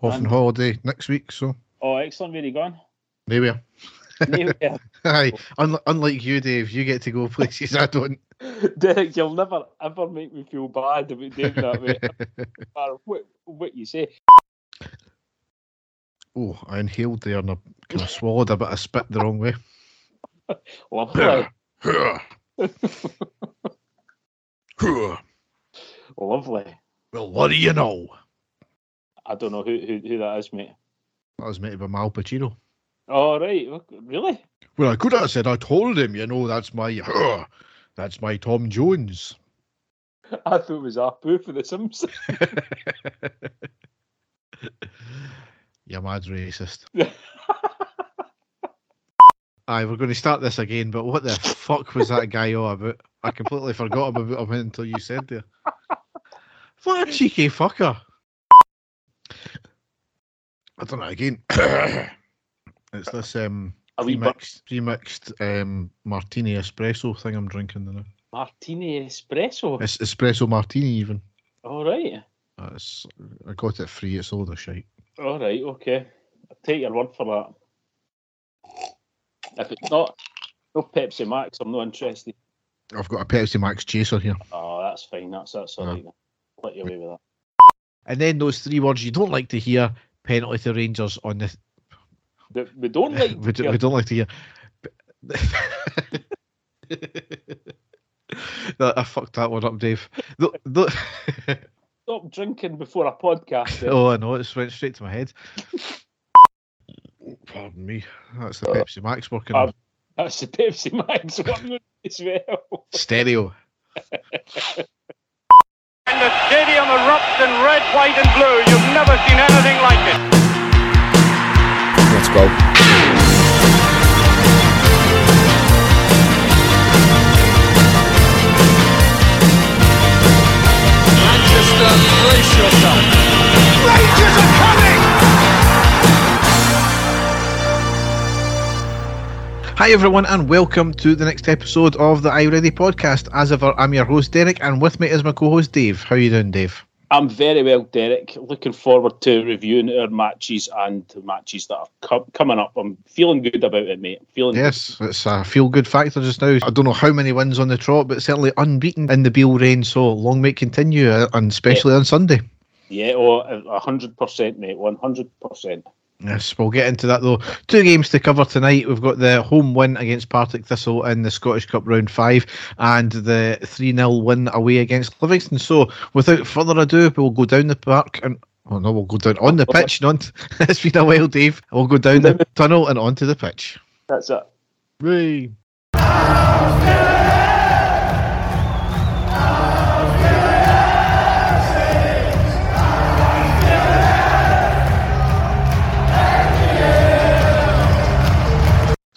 Off on holiday next week, so Oh, excellent. Where you gone? there we are. Nowhere. Aye, un- unlike you, Dave, you get to go places I don't. Derek, you'll never ever make me feel bad about doing that, mate. no matter what, what you say. oh, I inhaled there and I kind of swallowed a bit of spit the wrong way. Lovely. Lovely. well, what do you know? I don't know who, who, who that is, mate. That was made by Mal Pacino. Oh, right. Really? Well, I could have said I told him, you know, that's my, that's my Tom Jones. I thought it was Apu for The Simpsons. You're mad racist. Aye, we're going to start this again, but what the fuck was that guy all about? I completely forgot about him until you said there. What a cheeky fucker. I don't know, again. it's this um, A wee bu- remixed, remixed um, martini espresso thing I'm drinking now. Martini Espresso. It's espresso martini, even. All right. Uh, I got it free, it's all the shite. All right. Okay. I'll take your word for that. If it's not no Pepsi Max, I'm not interested. I've got a Pepsi Max chaser here. Oh, that's fine. That's that's all Yeah. right. Let you away with that. And then those three words you don't like to hear penalty to Rangers on the. We don't like. we, do, don't like to hear. No, I fucked that one up, Dave. Stop drinking before a podcast. then. oh, I know, it's went straight to my head. Pardon me. That's the Uh, Pepsi Max working. um, That's the Pepsi Max working as well. Stereo. And the stadium erupts in red, white, and blue. You've never seen anything like it. Let's go. Manchester, brace yourself. Rangers are coming! Hi, everyone, and welcome to the next episode of the I Ready podcast. As ever, I'm your host, Derek, and with me is my co host, Dave. How you doing, Dave? I'm very well, Derek. Looking forward to reviewing our matches and the matches that are co- coming up. I'm feeling good about it, mate. Feeling good. Yes, it's a feel good factor just now. I don't know how many wins on the trot, but certainly unbeaten in the Beale reign. So long may it continue, uh, and especially on Sunday. Yeah, oh, a hundred percent, mate. One hundred percent. Yes, we'll get into that though. Two games to cover tonight. We've got the home win against Partick Thistle in the Scottish Cup round five and the 3 0 win away against Livingston. So, without further ado, we'll go down the park and. Oh no, we'll go down on the pitch. Not, it's been a while, Dave. We'll go down the tunnel and onto the pitch. That's it. Ray.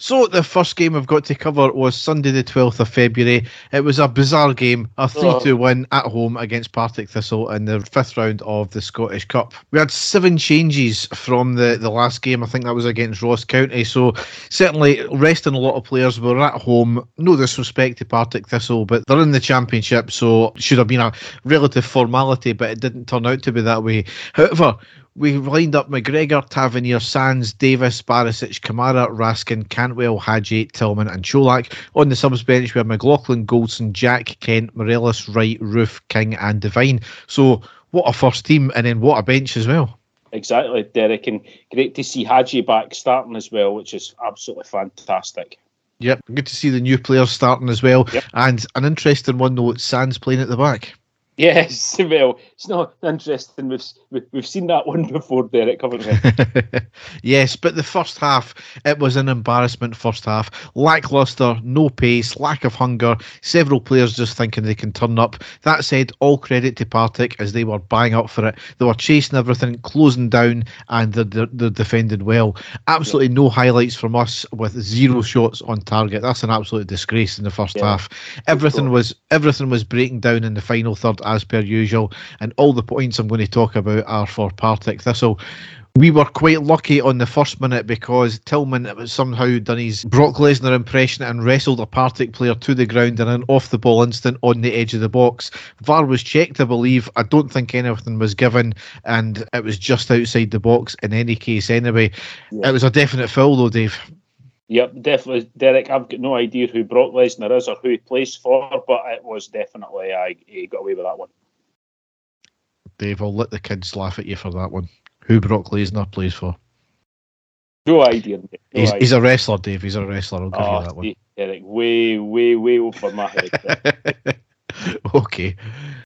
So the first game we've got to cover was Sunday the 12th of February. It was a bizarre game, a 3-2 win at home against Partick Thistle in the fifth round of the Scottish Cup. We had seven changes from the, the last game. I think that was against Ross County. So certainly resting a lot of players. We're at home. No disrespect to Partick Thistle, but they're in the championship, so should have been a relative formality, but it didn't turn out to be that way. However, we lined up McGregor, Tavernier, Sands, Davies, Barisic, Kamara, Raskin, Cantwell, Hagi, Tillman, and Colak. On the subs bench, we have McLaughlin, Goldson, Jack, Kent, Morelos, Wright, Roofe, King, and Devine. So, what a first team, and then what a bench as well. Exactly, Derek, and great to see Hagi back starting as well, which is absolutely fantastic. Yep, good to see the new players starting as well. Yep. And an interesting one, though, Sands playing at the back. Yes, well, it's not interesting. We've we- we've seen that one before, Derek, haven't we? yes, but the first half, it was an embarrassment. First half, lackluster, no pace, lack of hunger. Several players just thinking they can turn up. That said, all credit to Partick as they were buying up for it. They were chasing everything, closing down, and they're, they're, they're defended well. Absolutely no highlights from us with zero shots on target. That's an absolute disgrace in the first Yeah. half. Everything was everything was breaking down in the final third, as per usual, and all the points I'm going to talk about are for Partick Thistle. We were quite lucky on the first minute because Tillman somehow done his Brock Lesnar impression and wrestled a Partick player to the ground in an off the ball instant on the edge of the box. VAR was checked, I believe. I don't think anything was given, and it was just outside the box in any case, anyway. Yeah. It was a definite foul, though, Dave. Yep, definitely, Derek. I've got no idea who Brock Lesnar is or who he plays for, but it was definitely I he got away with that one. Dave, I'll let the kids laugh at you for that one. Who Brock Lesnar plays for? No idea. No he's, idea. he's a wrestler, Dave. He's a wrestler. I'll give oh, you ah, that one. Derek, way, way, way over my head. okay.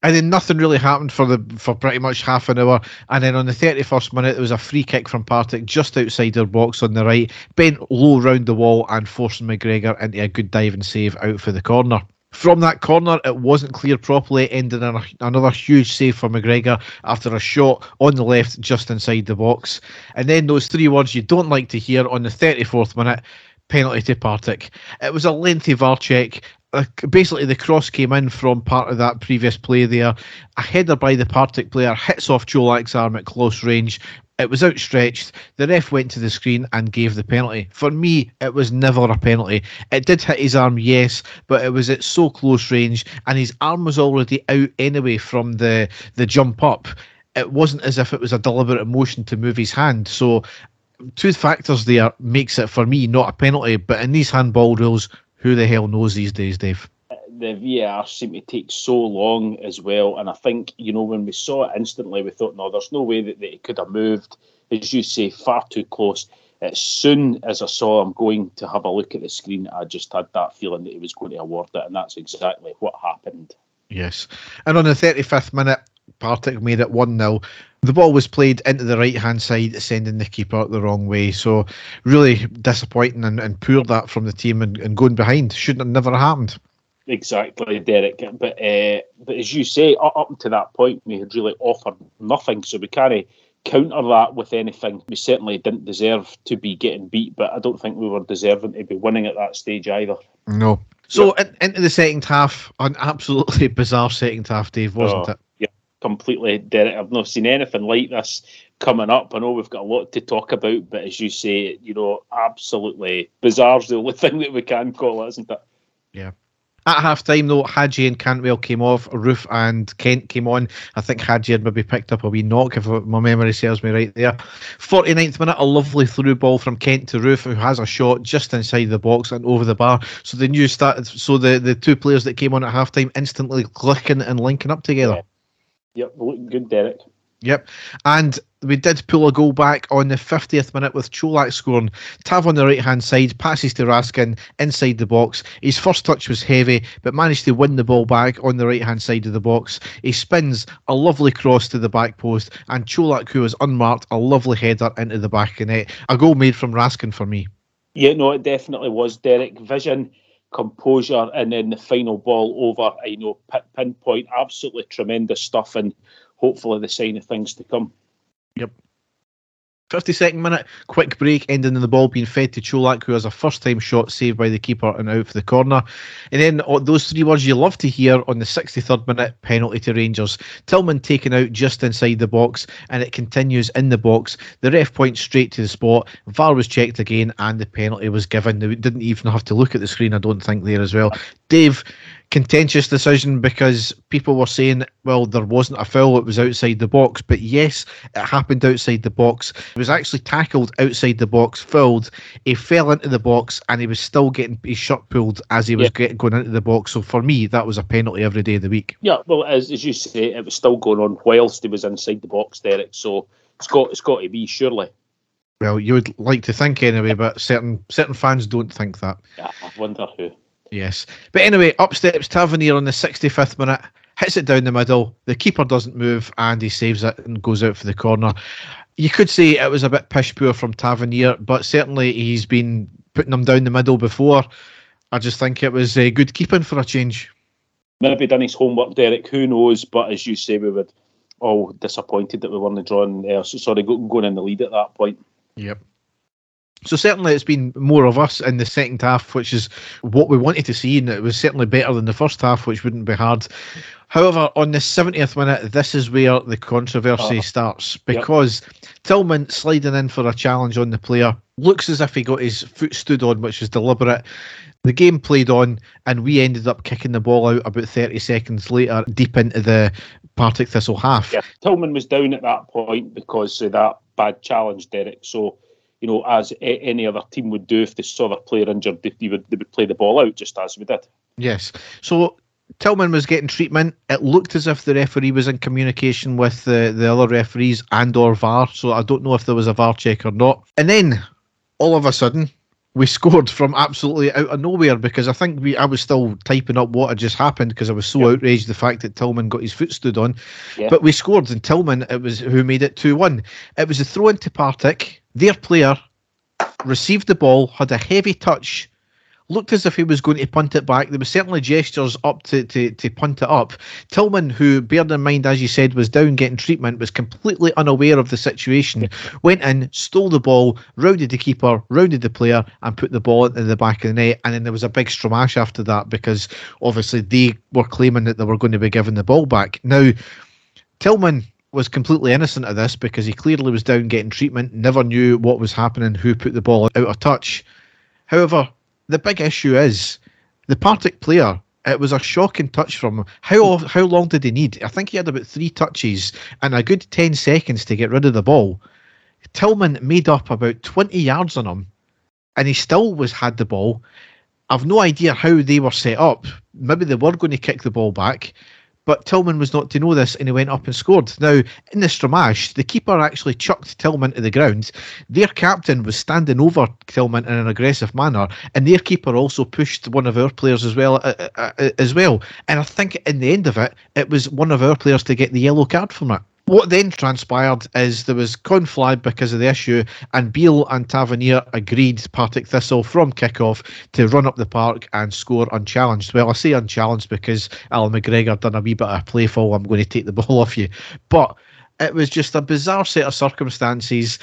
And then nothing really happened for the for pretty much half an hour. And then on the 31st minute, there was a free kick from Partick just outside their box on the right, bent low round the wall and forcing McGregor into a good dive and save out for the corner. From that corner, it wasn't cleared properly, ending in a, another huge save for McGregor after a shot on the left just inside the box. And then those three words you don't like to hear on the 34th minute penalty to Partick. It was a lengthy VAR check. Uh, basically, the cross came in from part of that previous play there. A header by the Partick player hits off Colak's arm at close range, it was outstretched. The ref went to the screen and gave the penalty. For me, it was never a penalty. It did hit his arm, yes, but it was at so close range, and his arm was already out anyway from the the jump up. It wasn't as if it was a deliberate motion to move his hand. So, two factors there makes it for me not a penalty. But in these handball rules, who the hell knows these days, Dave? the VAR seemed to take so long as well. And I think, you know, when we saw it instantly, we thought, no, there's no way that, that it could have moved, as you say, far too close. As soon as I saw him going to have a look at the screen, I just had that feeling that he was going to award it. And that's exactly what happened. Yes. And on the 35th minute, Partick made it 1 0. The ball was played into the right hand side, sending the keeper the wrong way. So, really disappointing and, and poor that from the team and, and going behind. Shouldn't have never happened. Exactly, Derek. But uh, but as you say, up, up to that point, we had really offered nothing, so we can't counter that with anything. We certainly didn't deserve to be getting beat, but I don't think we were deserving to be winning at that stage either. No. So in, into the second half, an absolutely bizarre second half, Dave, wasn't oh, it? Yeah, completely, Derek. I've not seen anything like this coming up. I know we've got a lot to talk about, but as you say, you know, absolutely bizarre is the only thing that we can call it, isn't it? Yeah. At half time, though, Hagi and Cantwell came off. Roofe and Kent came on. I think Hagi had maybe picked up a wee knock, if my memory serves me right there. 49th minute, a lovely through ball from Kent to Roofe, who has a shot just inside the box and over the bar. So the new started. So the, the two players that came on at half time instantly clicking and linking up together. Yep, looking good, Derek. Yep. And we did pull a goal back on the 50th minute with Colak scoring. Tav on the right hand side, passes to Raskin inside the box. His first touch was heavy, but managed to win the ball back on the right hand side of the box. He spins a lovely cross to the back post, and Colak, who was unmarked, a lovely header into the back of net. A goal made from Raskin for me. Yeah, no, it definitely was, Derek. Vision composure, and then the final ball over. I know pinpoint, absolutely tremendous stuff, and hopefully the sign of things to come. Yep. 52nd minute, quick break, ending in the ball being fed to Colak, who has a first time shot saved by the keeper and out for the corner. And then oh, those three words you love to hear on the 63rd minute, penalty to Rangers. Tillman taken out just inside the box, and it continues in the box. The ref points straight to the spot. VAR was checked again, and the penalty was given. They didn't even have to look at the screen, I don't think, there as well. Dave, contentious decision because people were saying, well, there wasn't a foul, it was outside the box. But yes, it happened outside the box. It was actually tackled outside the box, fouled. He fell into the box and he was still getting his shirt pulled as he was yeah. getting, going into the box. So for me, that was a penalty every day of the week. Yeah, well, as, as you say, it was still going on whilst he was inside the box, Derek. So it's got, it's got to be, surely. Well, you would like to think anyway, but certain certain fans don't think that. Yeah, I wonder who. Yes. But anyway, up steps Tavernier on the 65th minute, hits it down the middle. The keeper doesn't move and he saves it and goes out for the corner. You could say it was a bit pish poor from Tavernier, but certainly he's been putting them down the middle before. I just think it was uh, good keeping for a change. Maybe done his homework, Derek. Who knows? But as you say, we were all disappointed that we weren't drawing. Uh, sorry, going in the lead at that point. Yep. So certainly it's been more of us in the second half, which is what we wanted to see, and it was certainly better than the first half, which wouldn't be hard. However, on the 70th minute, this is where the controversy uh, starts because yep. Tillman sliding in for a challenge on the player looks as if he got his foot stood on, which was deliberate. The game played on, and we ended up kicking the ball out about 30 seconds later, deep into the Partick Thistle half. Yeah, Tillman was down at that point because of that bad challenge, Derek. So, you know, as a- any other team would do if they saw their player injured, they would, they would play the ball out just as we did. Yes. So Tillman was getting treatment. It looked as if the referee was in communication with the, the other referees and or VAR. So I don't know if there was a VAR check or not. And then all of a sudden, we scored from absolutely out of nowhere because I think we I was still typing up what had just happened because I was so yep. outraged the fact that Tillman got his foot stood on. Yep. But we scored and Tillman it was who made it 2-1. It was a throw into Partick. Their player received the ball, had a heavy touch looked as if he was going to punt it back. There were certainly gestures up to, to, to punt it up. Tillman, who, bear in mind, as you said, was down getting treatment, was completely unaware of the situation, went in, stole the ball, rounded the keeper, rounded the player, and put the ball into the back of the net. And then there was a big stramash after that because obviously they were claiming that they were going to be given the ball back. Now, Tillman was completely innocent of this because he clearly was down getting treatment, never knew what was happening, who put the ball out of touch. However, the big issue is the Partick player. It was a shocking touch from him. How how long did he need? I think he had about three touches and a good ten seconds to get rid of the ball. Tillman made up about twenty yards on him, and he still was had the ball. I've no idea how they were set up. Maybe they were going to kick the ball back, but Tillman was not to know this and he went up and scored. Now, in the Stramash, the keeper actually chucked Tillman to the ground. Their captain was standing over Tillman in an aggressive manner, and their keeper also pushed one of our players as well. Uh, uh, uh as well, and I think in the end of it, it was one of our players to get the yellow card from it. What then transpired is there was conflag because of the issue, and Beale and Tavernier agreed, Partick Thistle, from kick-off to run up the park and score unchallenged. Well, I say unchallenged because Alan McGregor done a wee bit of playful, I'm going to take the ball off you. But it was just a bizarre set of circumstances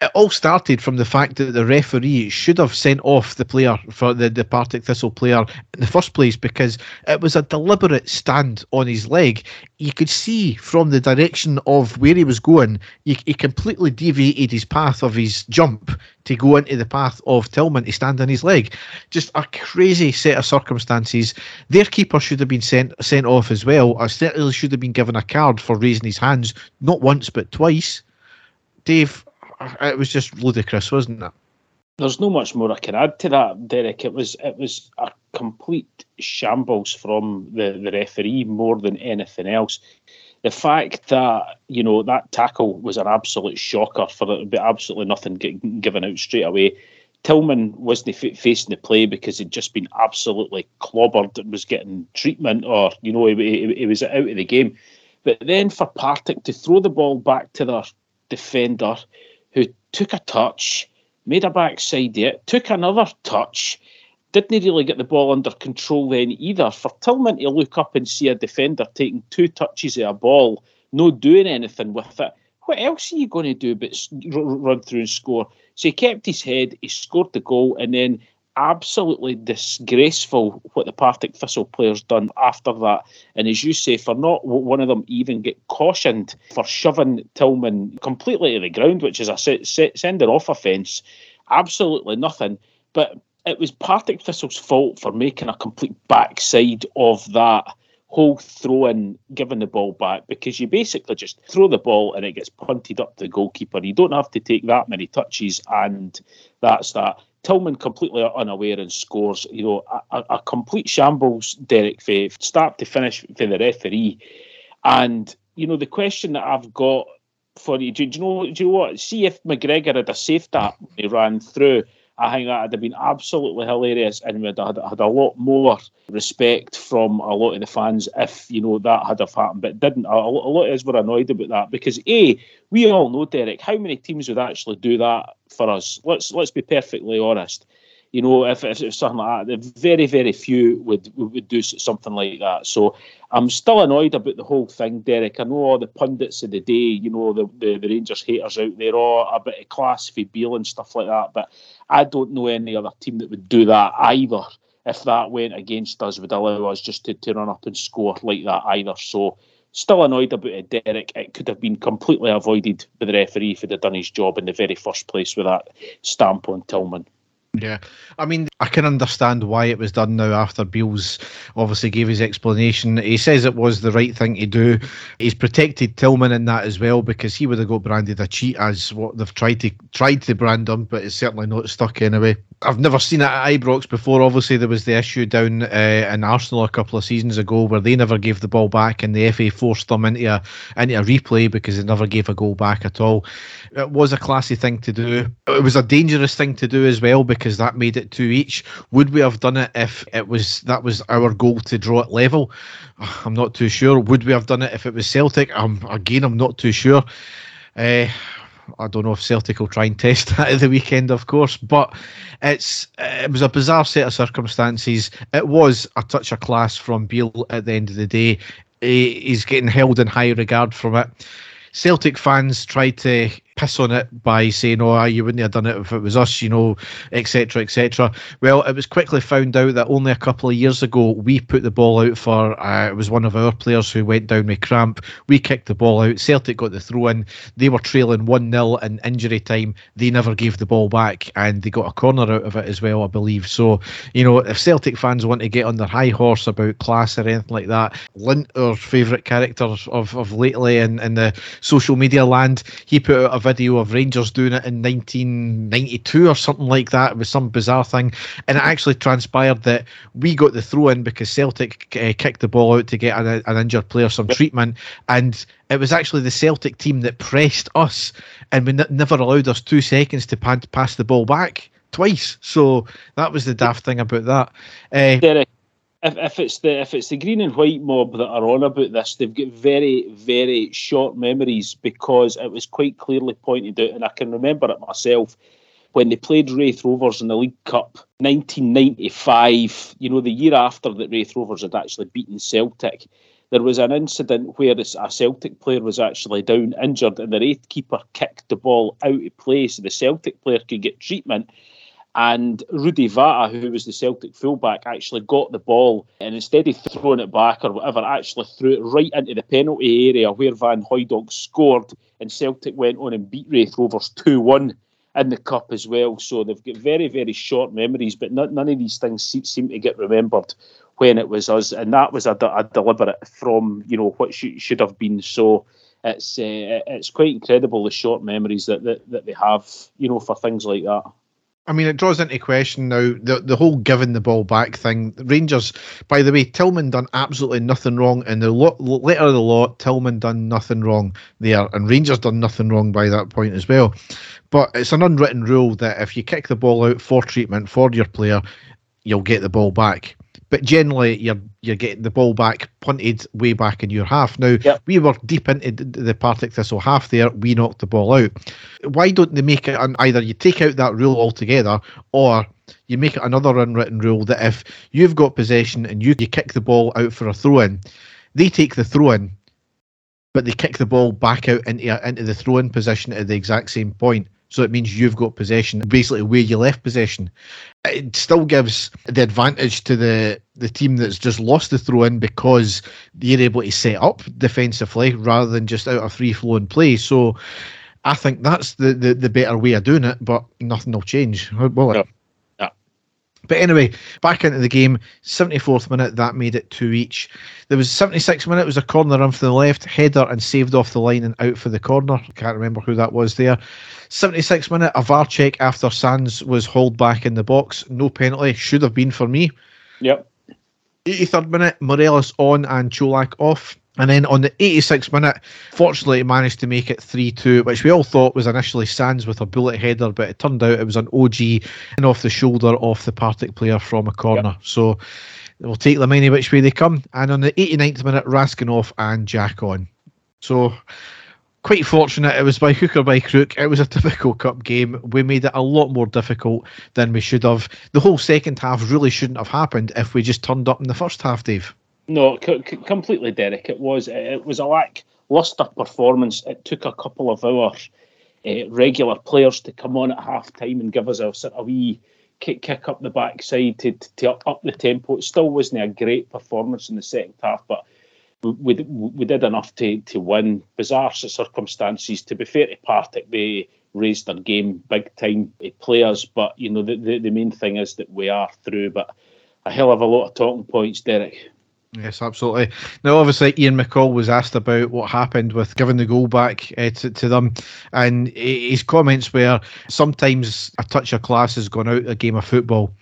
it all started from the fact that the referee should have sent off the player for the, the Partick Thistle player in the first place because it was a deliberate stand on his leg. You could see from the direction of where he was going, he, he completely deviated his path of his jump to go into the path of Tillman to stand on his leg. Just a crazy set of circumstances. Their keeper should have been sent sent off as well. I certainly should have been given a card for raising his hands, not once but twice. Dave, it was just ludicrous, wasn't it? There's no much more I can add to that, Derek. It was it was a complete shambles from the, the referee more than anything else. The fact that you know that tackle was an absolute shocker for absolutely nothing getting given out straight away. Tillman wasn't facing the play because he'd just been absolutely clobbered and was getting treatment, or you know he, he, he was out of the game. But then for Partick to throw the ball back to their defender, took a touch, made a backside it, took another touch, didn't really get the ball under control then either. For Tillman to look up and see a defender taking two touches of a ball, no doing anything with it, what else are you going to do but run through and score? So he kept his head, he scored the goal, and then absolutely disgraceful what the Partick Thistle players done after that. And as you say, for not one of them even get cautioned for shoving Tillman completely to the ground, which is a sending off offence, absolutely nothing. But it was Partick Thistle's fault for making a complete backside of that whole throw in, giving the ball back, because you basically just throw the ball and it gets punted up to the goalkeeper. You don't have to take that many touches, and that's that. Tillman completely unaware and scores. You know, a, a complete shambles, Derek, from start to finish for the referee. And, you know, the question that I've got for you, do, do you know do you know what? See if McGregor had a safe that he ran through I think that would have been absolutely hilarious and we'd have had a lot more respect from a lot of the fans if, you know, that had have happened. But didn't. A, a lot of us were annoyed about that because, A, we all know, Derek, how many teams would actually do that for us? Let's let's be perfectly honest. You know, if, if it was something like that, very, very few would would do something like that. So I'm still annoyed about the whole thing, Derek. I know all the pundits of the day, you know, the, the, the Rangers haters out there, all a bit of class for Beale and stuff like that. But I don't know any other team that would do that either. if that went against us, would allow us just to, to run up and score like that either. So still annoyed about it, Derek. It could have been completely avoided by the referee if he'd have done his job in the very first place with that stamp on Tillman. Yeah, I mean, I can understand why it was done now after Beale's obviously gave his explanation. He says it was the right thing to do. He's protected Tillman in that as well because he would have got branded a cheat as what they've tried to tried to brand him, but it's certainly not stuck anyway. I've never seen it at Ibrox before. Obviously, there was the issue down uh, in Arsenal a couple of seasons ago where they never gave the ball back, and the FA forced them into a into a replay because they never gave a goal back at all. It was a classy thing to do. It was a dangerous thing to do as well because that made it two each. Would we have done it if it was that was our goal to draw it level? I'm not too sure. Would we have done it if it was Celtic? Um, again, I'm not too sure. Uh, I don't know if Celtic will try and test that at the weekend, of course, but it's it was a bizarre set of circumstances. It was a touch of class from Beale at the end of the day. He's getting held in high regard from it. Celtic fans tried to piss on it by saying, "Oh, you wouldn't have done it if it was us," you know, etc., etc. Well, it was quickly found out that only a couple of years ago we put the ball out for. Uh, it was one of our players who went down with cramp. We kicked the ball out. Celtic got the throw in. They were trailing one 0 in injury time. They never gave the ball back, and they got a corner out of it as well, I believe. So, you know, if Celtic fans want to get on their high horse about class or anything like that, Lint, our favourite character of, of lately in, in the social media land, he put out a video of Rangers doing it in 1992 or something like that. It was some bizarre thing, and it actually transpired that we got the throw in because Celtic uh, kicked the ball out to get an, an injured player some treatment, and it was actually the Celtic team that pressed us, and we n- never allowed us two seconds to pan- pass the ball back twice. So that was the daft thing about that. Uh, Derek, if, if it's the if it's the green and white mob that are on about this, they've got very very short memories because it was quite clearly pointed out, and I can remember it myself when they played Raith Rovers in the League Cup 1995. You know, the year after that Raith Rovers had actually beaten Celtic. There was an incident where a Celtic player was actually down injured, and the Raith keeper kicked the ball out of play so the Celtic player could get treatment and Rudi Vata, who was the Celtic fullback, actually got the ball and instead of throwing it back or whatever, actually threw it right into the penalty area where Van Hooijdonk scored. And Celtic went on and beat Raith Rovers 2 1 in the cup as well. So they've got very, very short memories, but none, of these things seem to get remembered when it was us. And that was a, a deliberate from, you know, what should, should have been. So it's uh, it's quite incredible the short memories that, that, that they have, you know, for things like that. I mean, it draws into question now the the whole giving the ball back thing. Rangers, by the way, Tillman done absolutely nothing wrong in the lo- letter of the law. Tillman done nothing wrong there, and Rangers done nothing wrong by that point as well. But it's an unwritten rule that if you kick the ball out for treatment for your player, you'll get the ball back but generally you're you're getting the ball back punted way back in your half. Now yep. we were deep into the Partick Thistle half there. We knocked the ball out. Why don't they make it an, either you take out that rule altogether or you make it another unwritten rule that if you've got possession and you, you kick the ball out for a throw in, they take the throw in, but they kick the ball back out into into the throw in position at the exact same point. So it means you've got possession, basically where you left possession. It still gives the advantage to the, the team that's just lost the throw in because they're able to set up defensively rather than just out of free flowing play. So I think that's the, the, the better way of doing it, but nothing will change, will it? But anyway, back into the game, 74th minute, that made it two each. There was 76 minute, it was a corner run from the left, header and saved off the line and out for the corner. Can't remember who that was there. 76 minute, a VAR check after Sands was hauled back in the box. No penalty, should have been for me. Yep. 83rd minute, Morelos on and Colak off. And then on the 86th minute, fortunately, he managed to make it 3 2, which we all thought was initially Sands with a bullet header, but it turned out it was an OG and off the shoulder off the Partick player from a corner. Yep. So we'll take them any which way they come. And on the 89th minute, Raskin off and Jack on. So quite fortunate. It was by hook or by crook. It was a typical cup game. We made it a lot more difficult than we should have. The whole second half really shouldn't have happened if we just turned up in the first half, Dave. No, c- c- completely, Derek. It was it was a lackluster performance. It took a couple of our uh, regular players to come on at half time and give us a sort of wee kick, kick up the backside to, to up, up the tempo. It still wasn't a great performance in the second half, but we, we, we did enough to, to win. Bizarre circumstances. To be fair to Partick, they raised their game big time players, but you know the, the, the main thing is that we are through. But a hell of a lot of talking points, Derek. Yes, absolutely. Now, obviously, Ian McCall was asked about what happened with giving the goal back uh, to, to, them, and his comments were sometimes a touch of class has gone out a game of football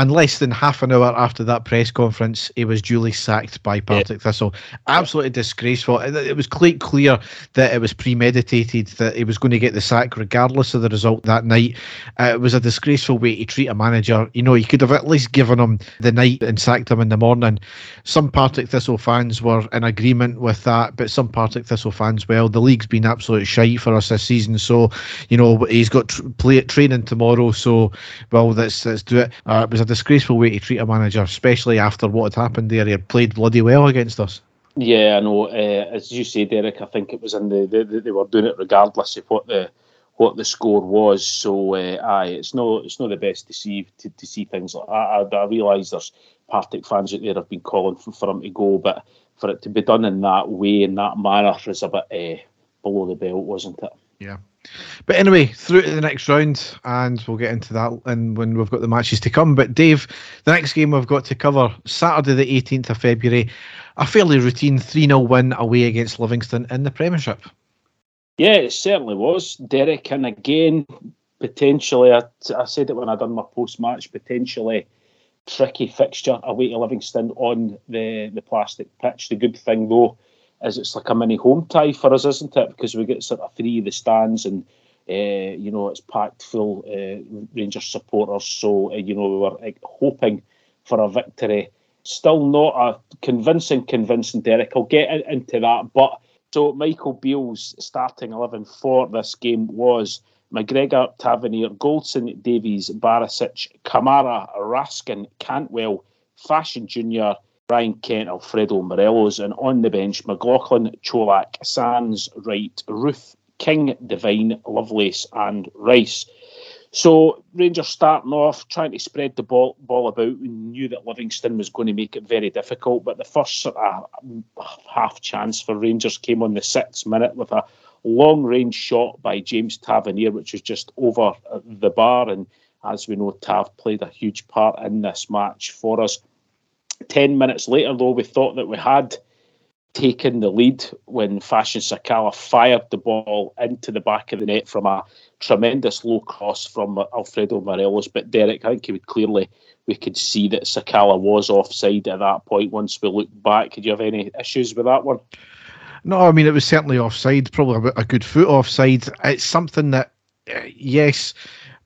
and less than half an hour after that press conference, he was duly sacked by Partick yeah. Thistle. Absolutely disgraceful. It was quite clear that it was premeditated, that he was going to get the sack regardless of the result that night. Uh, it was a disgraceful way to treat a manager. You know, you could have at least given him the night and sacked him in the morning. Some Partick Thistle fans were in agreement with that, but some Partick Thistle fans, well, the league's been absolute shite for us this season, so, you know, he's got tr- play, training tomorrow, so, well, let's, let's do it. Uh, it was a disgraceful way to treat a manager, especially after what had happened there. He had played bloody well against us. Yeah, I know. Uh, as you say, Derek, I think it was in the, the, they were doing it regardless of what the what the score was. So, uh, aye, it's no it's not the best to see to, to see things like that. I, I realise there's Partick fans out there have been calling for, for him to go, but for it to be done in that way in that manner was a bit uh, below the belt, wasn't it? Yeah. But anyway, through to the next round, and we'll get into that and when we've got the matches to come. But Dave, the next game we've got to cover Saturday, the 18th of February, a fairly routine 3 0 win away against Livingston in the Premiership. Yeah, it certainly was, Derek. And again, potentially, I, I said it when I done my post match, potentially tricky fixture away to Livingston on the, the plastic pitch. The good thing, though, is it's like a mini home tie for us, isn't it? Because we get sort of three of the stands and uh, you know it's packed full uh, Rangers supporters. So uh, you know we were hoping for a victory. Still not a convincing, convincing Derek. I'll get in, into that, but so Michael Beale's starting eleven for this game was McGregor, Tavernier, Goldson, Davies, Barisic, Kamara, Raskin, Cantwell, Fashion Junior. Ryan Kent, Alfredo Morelos, and on the bench, McLaughlin, Colak, Sands, Wright, Roofe, King, Devine, Lovelace, and Rice. So Rangers starting off trying to spread the ball, ball about. We knew that Livingston was going to make it very difficult, but the first sort of half chance for Rangers came on the sixth minute with a long range shot by James Tavernier, which was just over the bar. And as we know, Tav played a huge part in this match for us. 10 minutes later, though, we thought that we had taken the lead when Fashion Sakala fired the ball into the back of the net from a tremendous low cross from Alfredo Morelos. But Derek, I think he would clearly, we could see that Sakala was offside at that point once we looked back. Did you have any issues with that one? No, I mean, it was certainly offside, probably a good foot offside. It's something that, yes,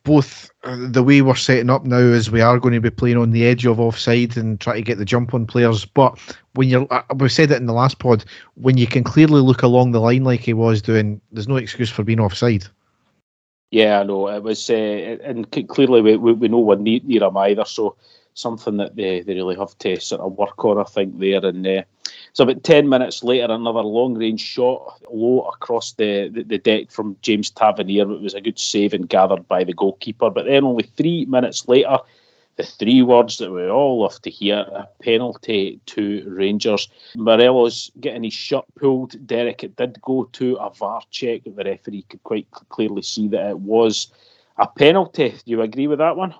both uh, the way we're setting up now is we are going to be playing on the edge of offside and try to get the jump on players. But when you're, uh, we said it in the last pod, when you can clearly look along the line like he was doing, there's no excuse for being offside. Yeah, I know it was, uh, and clearly we, we, we know we're near, near him either. So something that they, they really have to sort of work on, I think, there. And uh, so about 10 minutes later, another long range shot low across the, the, the, deck from James Tavernier. It was a good save and gathered by the goalkeeper. But then only three minutes later, the three words that we all love to hear a penalty to Rangers. Morelos getting his shirt pulled. Derek, it did go to a VAR check. The referee could quite clearly see that it was a penalty. Do you agree with that one?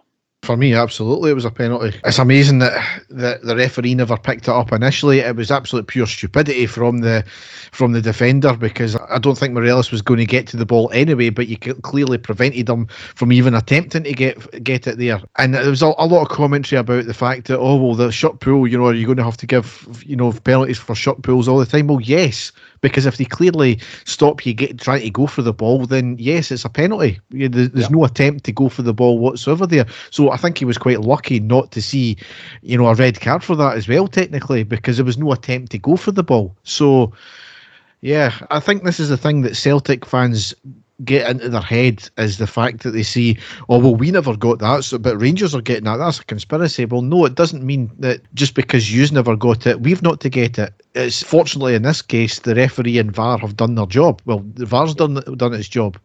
For me, absolutely, it was a penalty. It's amazing that the, the referee never picked it up initially. It was absolute pure stupidity from the from the defender because I don't think Morelos was going to get to the ball anyway. But you clearly prevented him from even attempting to get get it there. And there was a, a lot of commentary about the fact that oh well, the shot pool, you know, are you going to have to give you know penalties for shot pools all the time? Well, yes, because if they clearly stop you get trying to go for the ball, then yes, it's a penalty. There's yep. no attempt to go for the ball whatsoever there. So I think he was quite lucky not to see, you know, a red card for that as well, technically, because there was no attempt to go for the ball. So. Yeah, I think this is the thing that Celtic fans get into their head is the fact that they see, oh well, we never got that, so but Rangers are getting that. That's a conspiracy. Well, no, it doesn't mean that just because you've never got it, we've not to get it. It's fortunately in this case the referee and VAR have done their job. Well, the VAR's done done its job.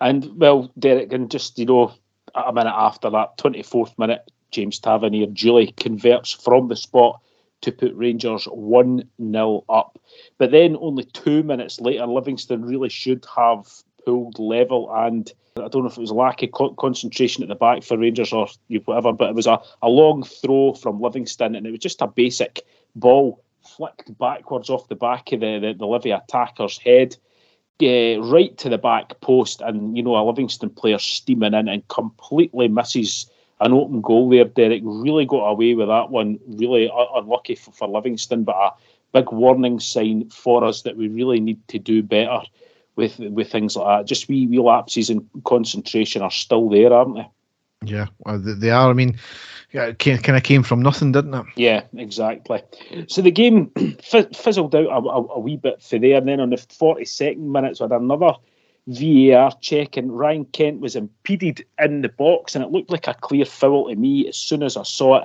And well, Derek, and just you know, a minute after that, 24th minute, James Tavernier duly converts from the spot to put Rangers 1 0 up. But then only two minutes later, Livingston really should have pulled level and I don't know if it was lack of co- concentration at the back for Rangers or whatever, but it was a, a long throw from Livingston and it was just a basic ball flicked backwards off the back of the, the, the Livy attacker's head. Uh, right to the back post, and you know, a Livingston player steaming in and completely misses an open goal there. Derek really got away with that one. Really unlucky for, for Livingston, but a big warning sign for us that we really need to do better with with things like that. Just wee, wee lapses in concentration are still there, aren't they? Yeah, they are. I mean, yeah, kind of came from nothing, didn't it? Yeah, exactly. So the game fizzled out a, a, a, wee bit for there, and then on the 42nd minute, we had another VAR check, and Ryan Kent was impeded in the box, and it looked like a clear foul to me as soon as I saw it.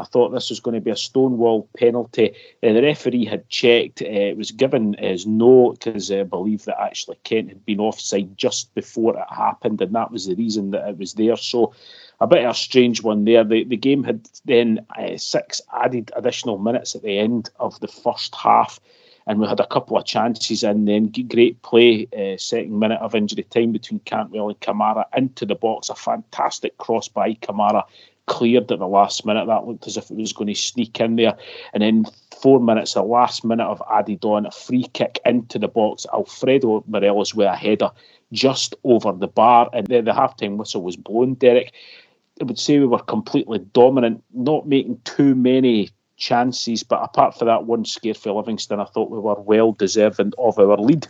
I thought this was going to be a stonewall penalty. Uh, the referee had checked. Uh, it was given as no because I believe that actually Kent had been offside just before it happened, and that was the reason that it was there. So a bit of a strange one there. The, the game had then uh, six added additional minutes at the end of the first half and we had a couple of chances and then great play uh, second minute of injury time between Cantwell and Kamara into the box a fantastic cross by Kamara cleared at the last minute. That looked as if it was going to sneak in there. And then four minutes, the last minute of added on, a free kick into the box. Alfredo Morelos with a header just over the bar. And then the halftime whistle was blown, Derek. I would say we were completely dominant, not making too many chances, but apart from that one scare for Livingston, I thought we were well deserving of our lead.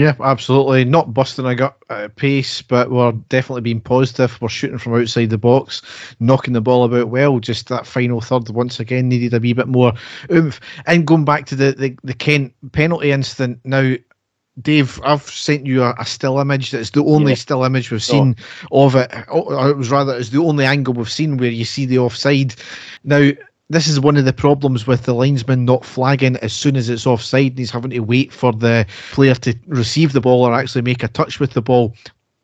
Yeah, absolutely. Not busting a gut uh, pace, but we're definitely being positive. We're shooting from outside the box, knocking the ball about well. Just that final third, once again, needed a wee bit more oomph. And going back to the, the, the Kent penalty incident, now, Dave, I've sent you a, a still image. That's the only yeah. still image we've seen oh. of it. Or it was rather, it's the only angle we've seen where you see the offside. Now, this is one of the problems with the linesman not flagging as soon as it's offside and he's having to wait for the player to receive the ball or actually make a touch with the ball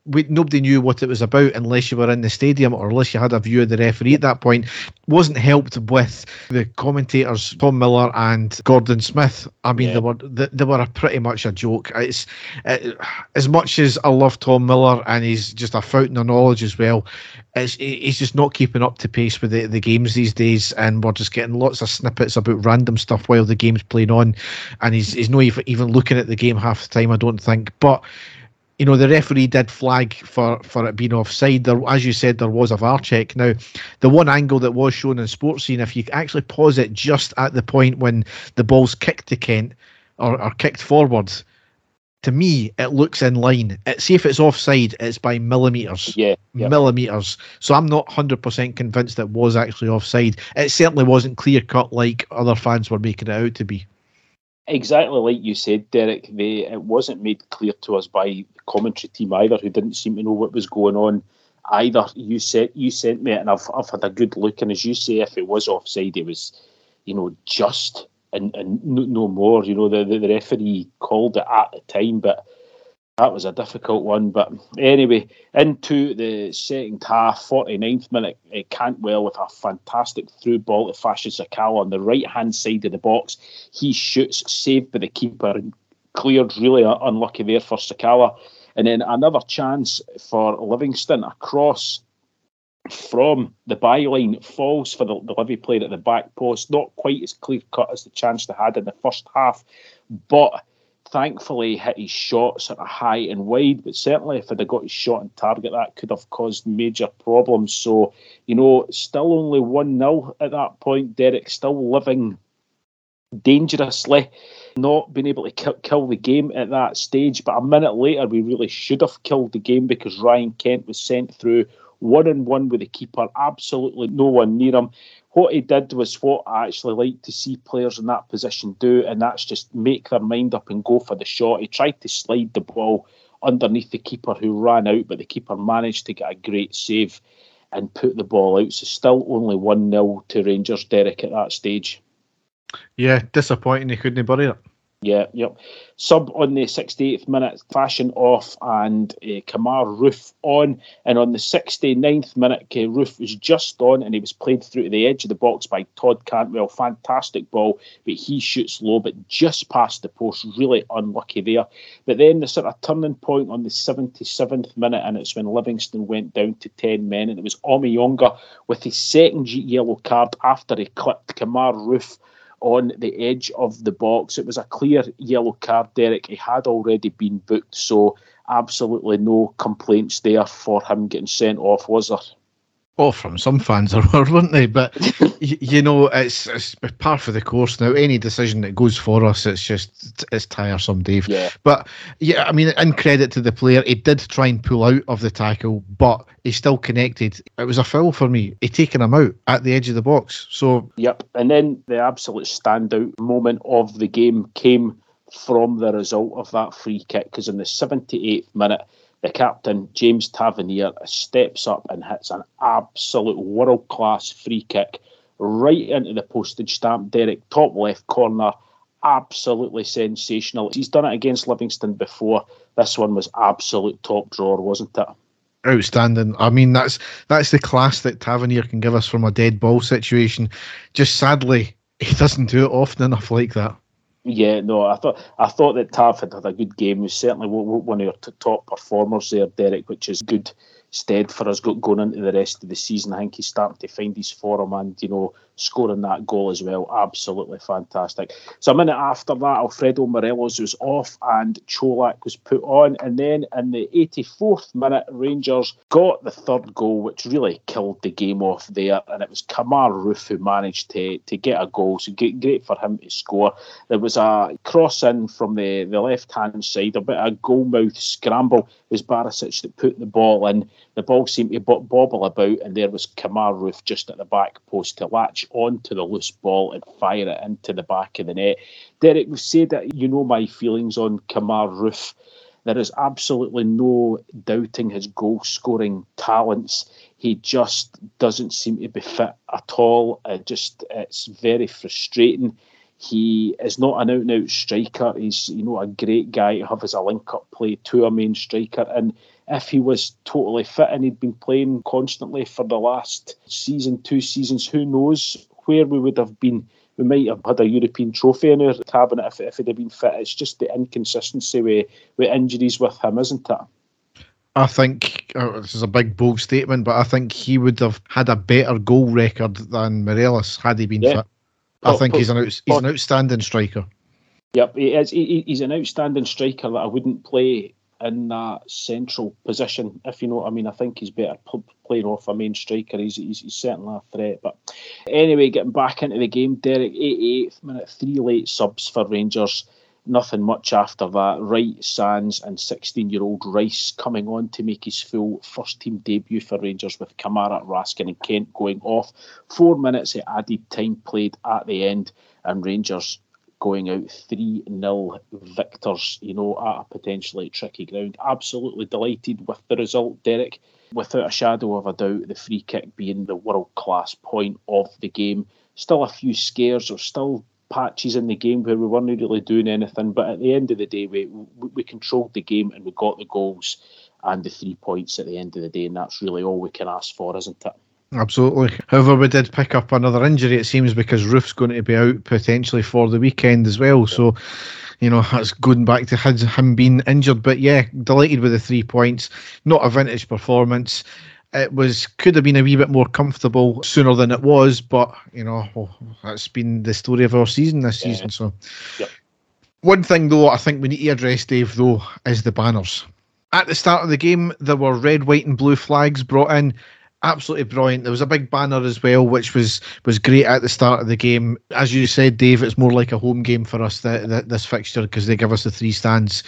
we, nobody knew what it was about unless you were in the stadium or unless you had a view of the referee at that point. Wasn't helped with the commentators Tom Miller and Gordon Smith. I mean, yeah. they were they, they, were a pretty much a joke. It's it, as much as I love Tom Miller and he's just a fountain of knowledge as well. It's, he's just not keeping up to pace with the, the games these days, and we're just getting lots of snippets about random stuff while the game's playing on, and he's he's not even looking at the game half the time. I don't think, but you know, the referee did flag for, for it being offside. There, as you said, there was a VAR check. Now, the one angle that was shown in Sportscene, if you actually pause it just at the point when the ball's kicked to Kent or, or kicked forwards, to me, it looks in line. It, see if it's offside, it's by millimeters. Yeah, yeah. millimeters. So I'm not hundred percent convinced it was actually offside. It certainly wasn't clear cut like other fans were making it out to be. Exactly like you said, Derek. They, it wasn't made clear to us by the commentary team either, who didn't seem to know what was going on. Either you sent you sent me it, and I've I've had a good look, and as you say, if it was offside, it was, you know, just and and no more. You know, the the referee called it at the time, but that was a difficult one. But anyway, into the second half, 49th minute, uh, Cantwell with a fantastic through ball to Fashion Sakala on the right hand side of the box. He shoots, saved by the keeper, and cleared really unlucky there for Sakala. And then another chance for Livingston across from the byline falls for the, the Livy player at the back post. Not quite as clear cut as the chance they had in the first half, but thankfully hit his shot sort of high and wide, but certainly if he'd got his shot on target, that could have caused major problems. So, you know, still only 1 0 at that point. Derek still living dangerously, not being able to kill, kill the game at that stage. But a minute later, we really should have killed the game because Ryan Kent was sent through one on one with the keeper, absolutely no one near him what he did was what I actually like to see players in that position do, and that's just make their mind up and go for the shot. He tried to slide the ball underneath the keeper who ran out, but the keeper managed to get a great save and put the ball out. So still only 1 0 to Rangers, Derek, at that stage. Yeah, disappointing he couldn't bury it. Yeah, yep. Sub on the 68th minute, fashion off, and uh, Kemar Roofe on. And on the 69th minute, Roofe was just on and he was played through to the edge of the box by Todd Cantwell. Fantastic ball, but he shoots low, but just past the post. Really unlucky there. But then the sort of turning point on the 77th minute, and it's when Livingston went down to 10 men, and it was Omeonga with his second yellow card after he clipped Kemar Roofe on the edge of the box. It was a clear yellow card, Derek. He had already been booked, so absolutely no complaints there for him getting sent off, was there? Oh, from some fans there were, weren't they? But you know, it's it's par for the course now. Any decision that goes for us, it's just it's tiresome, Dave. Yeah. But yeah, I mean, in credit to the player, he did try and pull out of the tackle, but he still connected. It was a foul for me. He taken him out at the edge of the box. So yep. And then the absolute standout moment of the game came from the result of that free kick because in the 78th minute the captain, James Tavernier, steps up and hits an absolute world class free kick right into the postage stamp. Derek, top left corner, absolutely sensational. He's done it against Livingston before. This one was absolute top drawer, wasn't it? Outstanding. I mean, that's that's the class that Tavernier can give us from a dead ball situation. Just sadly, he doesn't do it often enough like that. Yeah, no, I thought I thought that Tav had had a good game. He was certainly one of your top performers there, Derek, which is good stead for us going into the rest of the season. I think he's starting to find his form and, you know, scoring that goal as well. Absolutely fantastic. So a minute after that, Alfredo Morelos was off and Colak was put on. And then in the 84th minute, Rangers got the third goal, which really killed the game off there. And it was Kemar Roofe who managed to, to get a goal. So great for him to score. There was a cross in from the, the left hand side, a bit of a goal mouth scramble. It was Barisic that put the ball in. The ball seemed to bobble about, and there was Kemar Roofe just at the back post to latch onto the loose ball and fire it into the back of the net. Derek, we say that you know my feelings on Kemar Roofe. There is absolutely no doubting his goal scoring talents. He just doesn't seem to be fit at all. It just it's very frustrating. He is not an out and out striker. He's you know a great guy to have as a link up play to a main striker and if he was totally fit and he'd been playing constantly for the last season, two seasons, who knows where we would have been. We might have had a European trophy in our cabinet if, if he'd have been fit. It's just the inconsistency with, with injuries with him, isn't it? I think oh, this is a big bold statement, but I think he would have had a better goal record than Morelos had he been yeah. fit. I oh, think he's an out, he's an outstanding striker. Yep, he is. He, he's an outstanding striker that I wouldn't play in that central position, if you know what I mean. I think he's better playing off a main striker. He's, he's, he's, certainly a threat. But anyway, getting back into the game, Derek, 88th minute, three late subs for Rangers. Nothing much after that. Wright, Sands, and 16 year old Rice coming on to make his full first team debut for Rangers with Kamara, Raskin, and Kent going off. Four minutes of added time played at the end, and Rangers going out 3 0 victors, you know, at a potentially tricky ground. Absolutely delighted with the result, Derek. Without a shadow of a doubt, the free kick being the world class point of the game. Still a few scares or still patches in the game where we weren't really doing anything, but at the end of the day, we, we controlled the game and we got the goals and the three points at the end of the day, and that's really all we can ask for, isn't it? Absolutely. However, we did pick up another injury, it seems, because Roofe's going to be out potentially for the weekend as well. So, you know, that's going back to his, him being injured. But yeah, delighted with the three points. Not a vintage performance. It was could have been a wee bit more comfortable sooner than it was, but you know, well, that's been the story of our season this yeah. season. So, yep. one thing though, I think we need to address, Dave, though, is the banners. At the start of the game, there were red, white, and blue flags brought in absolutely brilliant. There was a big banner as well, which was was great at the start of the game. As you said, Dave, it's more like a home game for us that, this fixture because they give us the three stands.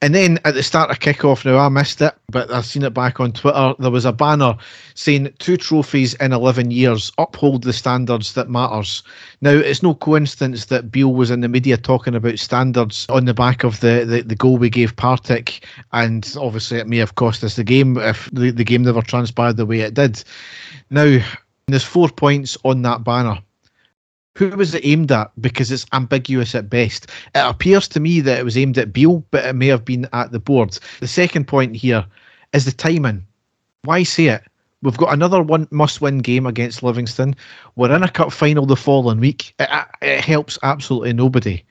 And then at the start of kickoff, now I missed it, but I've seen it back on Twitter. There was a banner saying two trophies in 11 years uphold the standards that matters. Now, it's no coincidence that Beale was in the media talking about standards on the back of the, the, the goal we gave Partick, and obviously it may have cost us the game if the, the game never transpired the way it did. Now, there's four points on that banner Who was it aimed at? Because it's ambiguous at best. It appears to me that it was aimed at Beale, but it may have been at the board. The second point here is the timing. Why say it? We've got another one must-win game against Livingston. We're in a cup final the following week. It, it helps absolutely nobody.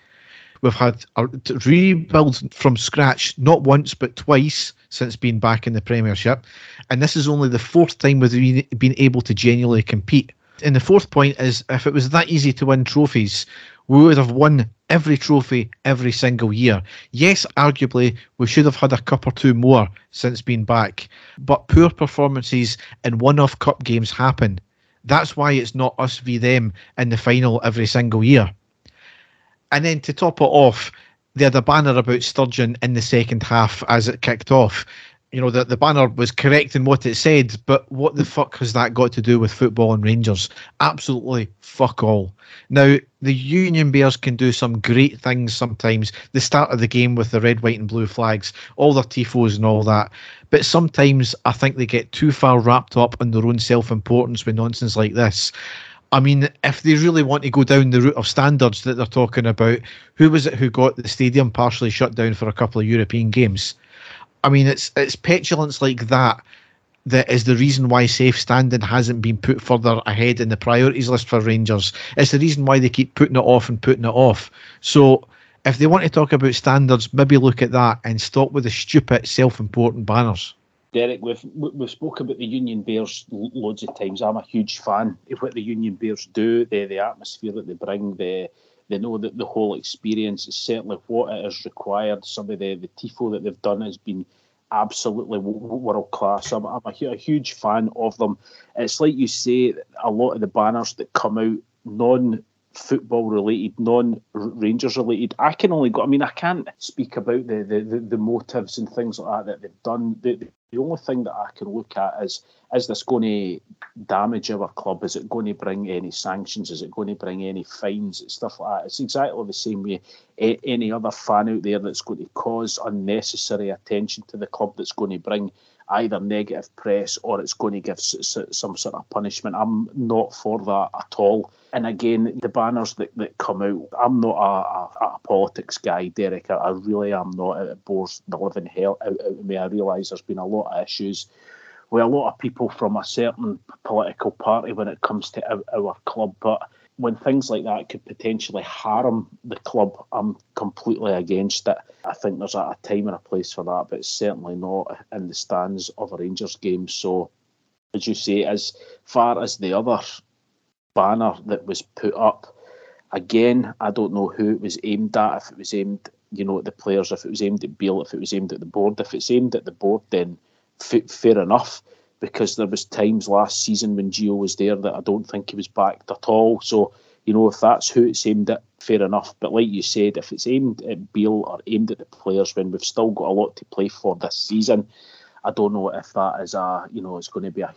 We've had a rebuild from scratch not once but twice since being back in the Premiership, and this is only the fourth time we've been able to genuinely compete. And the fourth point is if it was that easy to win trophies, we would have won every trophy every single year. Yes, arguably, we should have had a cup or two more since being back, but poor performances in one off cup games happen. That's why it's not us v them in the final every single year. And then to top it off, they had a banner about Sturgeon in the second half as it kicked off you know, the, the banner was correct in what it said, but what the fuck has that got to do with football and Rangers? Absolutely fuck all. Now, the Union Bears can do some great things sometimes. The start of the game with the red, white, and blue flags, all their tifos and all that. But sometimes I think they get too far wrapped up in their own self importance with nonsense like this. I mean, if they really want to go down the route of standards that they're talking about, who was it who got the stadium partially shut down for a couple of European games? I mean, it's it's petulance like that that is the reason why safe standing hasn't been put further ahead in the priorities list for Rangers. It's the reason why they keep putting it off and putting it off. So if they want to talk about standards, maybe look at that and stop with the stupid self-important banners. Derek, we've we've spoken about the Union Bears loads of times. I'm a huge fan of what the Union Bears do, the the atmosphere that they bring, the they know that the whole experience is certainly what it is required. Some of the, the TIFO that they've done has been absolutely world class. I'm, I'm a, a, huge fan of them. It's like you say, a lot of the banners that come out non football related, non Rangers related. I can only go. I mean, I can't speak about the the, the, the motives and things like that that they've done. The only thing that I can look at is is this going to damage our club? Is it going to bring any sanctions? Is it going to bring any fines? Stuff like that. It's exactly the same way any other fan out there that's going to cause unnecessary attention to the club that's going to bring either negative press or it's going to give some sort of punishment. I'm not for that at all. And again, the banners that, that come out, I'm not a, a, a politics guy, Derek. I, I, really am not. It bores the living hell out, out of me. I realise there's been a lot of issues with a lot of people from a certain political party when it comes to our, our club, but when things like that could potentially harm the club, I'm completely against it. I think there's a, time and a place for that, but certainly not in the stands of a Rangers game. So, as you say, as far as the other banner that was put up, again, I don't know who it was aimed at. If it was aimed, you know, at the players, if it was aimed at Beale, if it was aimed at the board. If it's aimed at the board, then f- fair enough because there was times last season when Gio was there that I don't think he was backed at all. So, you know, if that's who it's aimed at, fair enough. But like you said, if it's aimed at Beale or aimed at the players when we've still got a lot to play for this season, I don't know if that is a, you know, it's going to be a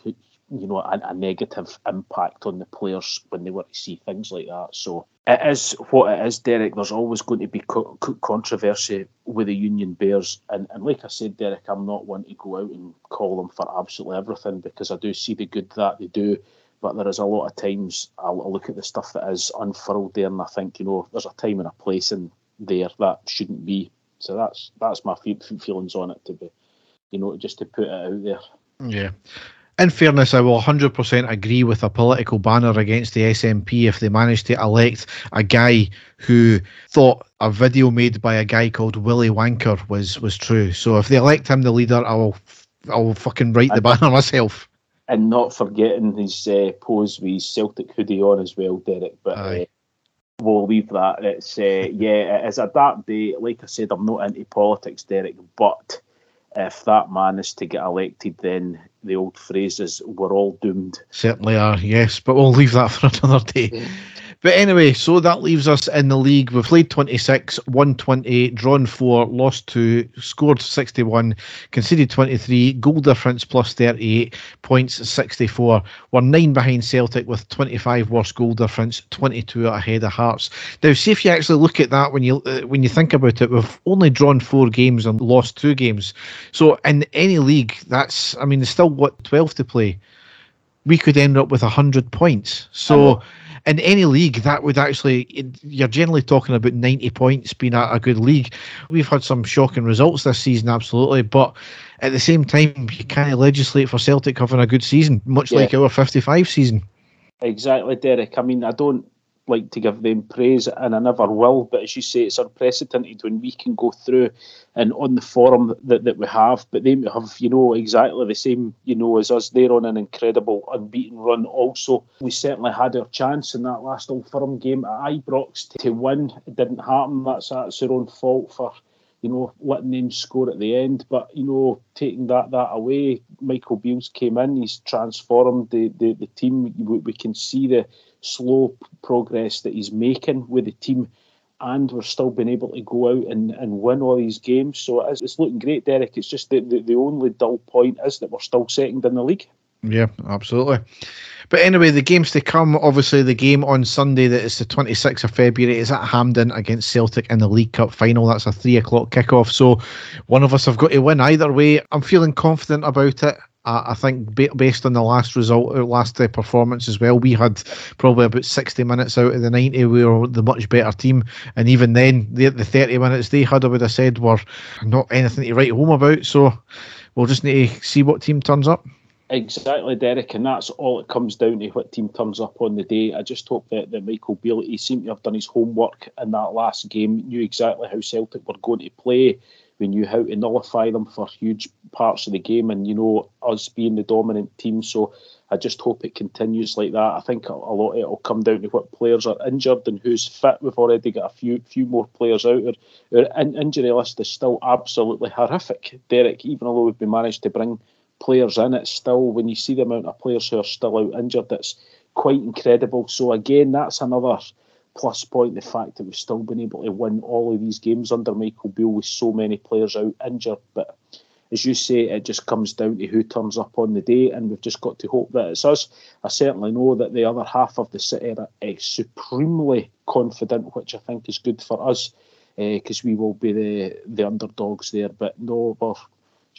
you know, a, a, negative impact on the players when they were to see things like that. So it is what it is, Derek. There's always going to be co- controversy with the Union Bears, and, and like I said, Derek, I'm not one to go out and call them for absolutely everything because I do see the good that they do. But there is a lot of times I'll look at the stuff that is unfurled there, and I think you know there's a time and a place in there that shouldn't be. So that's that's my feelings on it to be, you know, just to put it out there. Yeah in fairness, I will 100% agree with a political banner against the SNP if they manage to elect a guy who thought a video made by a guy called Willy Wanker was was true. So if they elect him the leader, I will I will fucking write the banner myself. And not forgetting his uh, pose with his Celtic hoodie on as well, Derek. But uh, we'll leave that. It's uh, yeah, it is a dark day. Like I said, I'm not into politics, Derek, but if that man is to get elected, then the old phrases we're all doomed. Certainly are, yes, but we'll leave that for another day. But anyway, so that leaves us in the league. We've played 26, won 28, drawn 4, lost 2, scored 61, conceded 23, goal difference plus 38, points 64. We're 9 behind Celtic with 25 worse goal difference, 22 ahead of Hearts. Now, see if you actually look at that when you uh, when you think about it, we've only drawn 4 games and lost 2 games. So in any league, that's, I mean, there's still, what, 12 to play? We could end up with 100 points. So oh. in any league, that would actually, you're generally talking about 90 points being a, a, good league. We've had some shocking results this season, absolutely. But at the same time, you can't legislate for Celtic having a good season, much yeah. like our 55 season. Exactly, Derek. I mean, I don't like to give them praise, and I never will. But as you say, it's unprecedented when we can go through and on the forum that, that we have, but they have, you know, exactly the same, you know, as us. They're on an incredible unbeaten run. Also, we certainly had our chance in that last Old Firm game at Ibrox to, win. It didn't happen. That's that's their own fault for you know, letting them score at the end. But, you know, taking that that away, Michael Beals came in, he's transformed the, the, the team. We, we, can see the slow progress that he's making with the team, and we're still being able to go out and, and win all these games. So it's, it's looking great, Derek. It's just the, the, the only dull point is that we're still second in the league. Yeah, absolutely. But anyway, the games to come. Obviously, the game on Sunday that is the 26th of February is at Hampden against Celtic in the League Cup final. That's a three o'clock kickoff. So one of us have got to win either way. I'm feeling confident about it. I think based on the last result, uh, last uh, performance as well, we had probably about 60 minutes out of the 90. We were the much better team. And even then, the, the 30 minutes they had, I would have said, were not anything to write home about. So we'll just need to see what team turns up. Exactly, Derek, and that's all it comes down to what team turns up on the day. I just hope that, that Michael Beale, he seemed to have done his homework in that last game, knew exactly how Celtic were going to play. We knew how to nullify them for huge parts of the game, and you know, us being the dominant team. So I just hope it continues like that. I think a, lot it will come down to what players are injured and who's fit. We've already got a few few more players out. Our, our injury list is still absolutely horrific, Derek, even although we've been managed to bring players in, it's still when you see the amount of players who are still out injured, it's quite incredible. So again, that's another plus point the fact that we've still been able to win all of these games under Michael Beale with so many players out injured. But as you say, it just comes down to who turns up on the day, and we've just got to hope that it's us. I certainly know that the other half of the city are supremely confident, which I think is good for us because uh, we will be the the underdogs there. But no, we're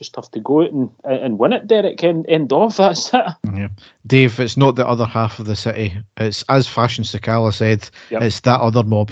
just have to go out and, and win it, Derek. End, end of. That's it. Yeah. Dave, it's not the other half of the city. It's, as Fashion Sakala said, yep. it's that other mob.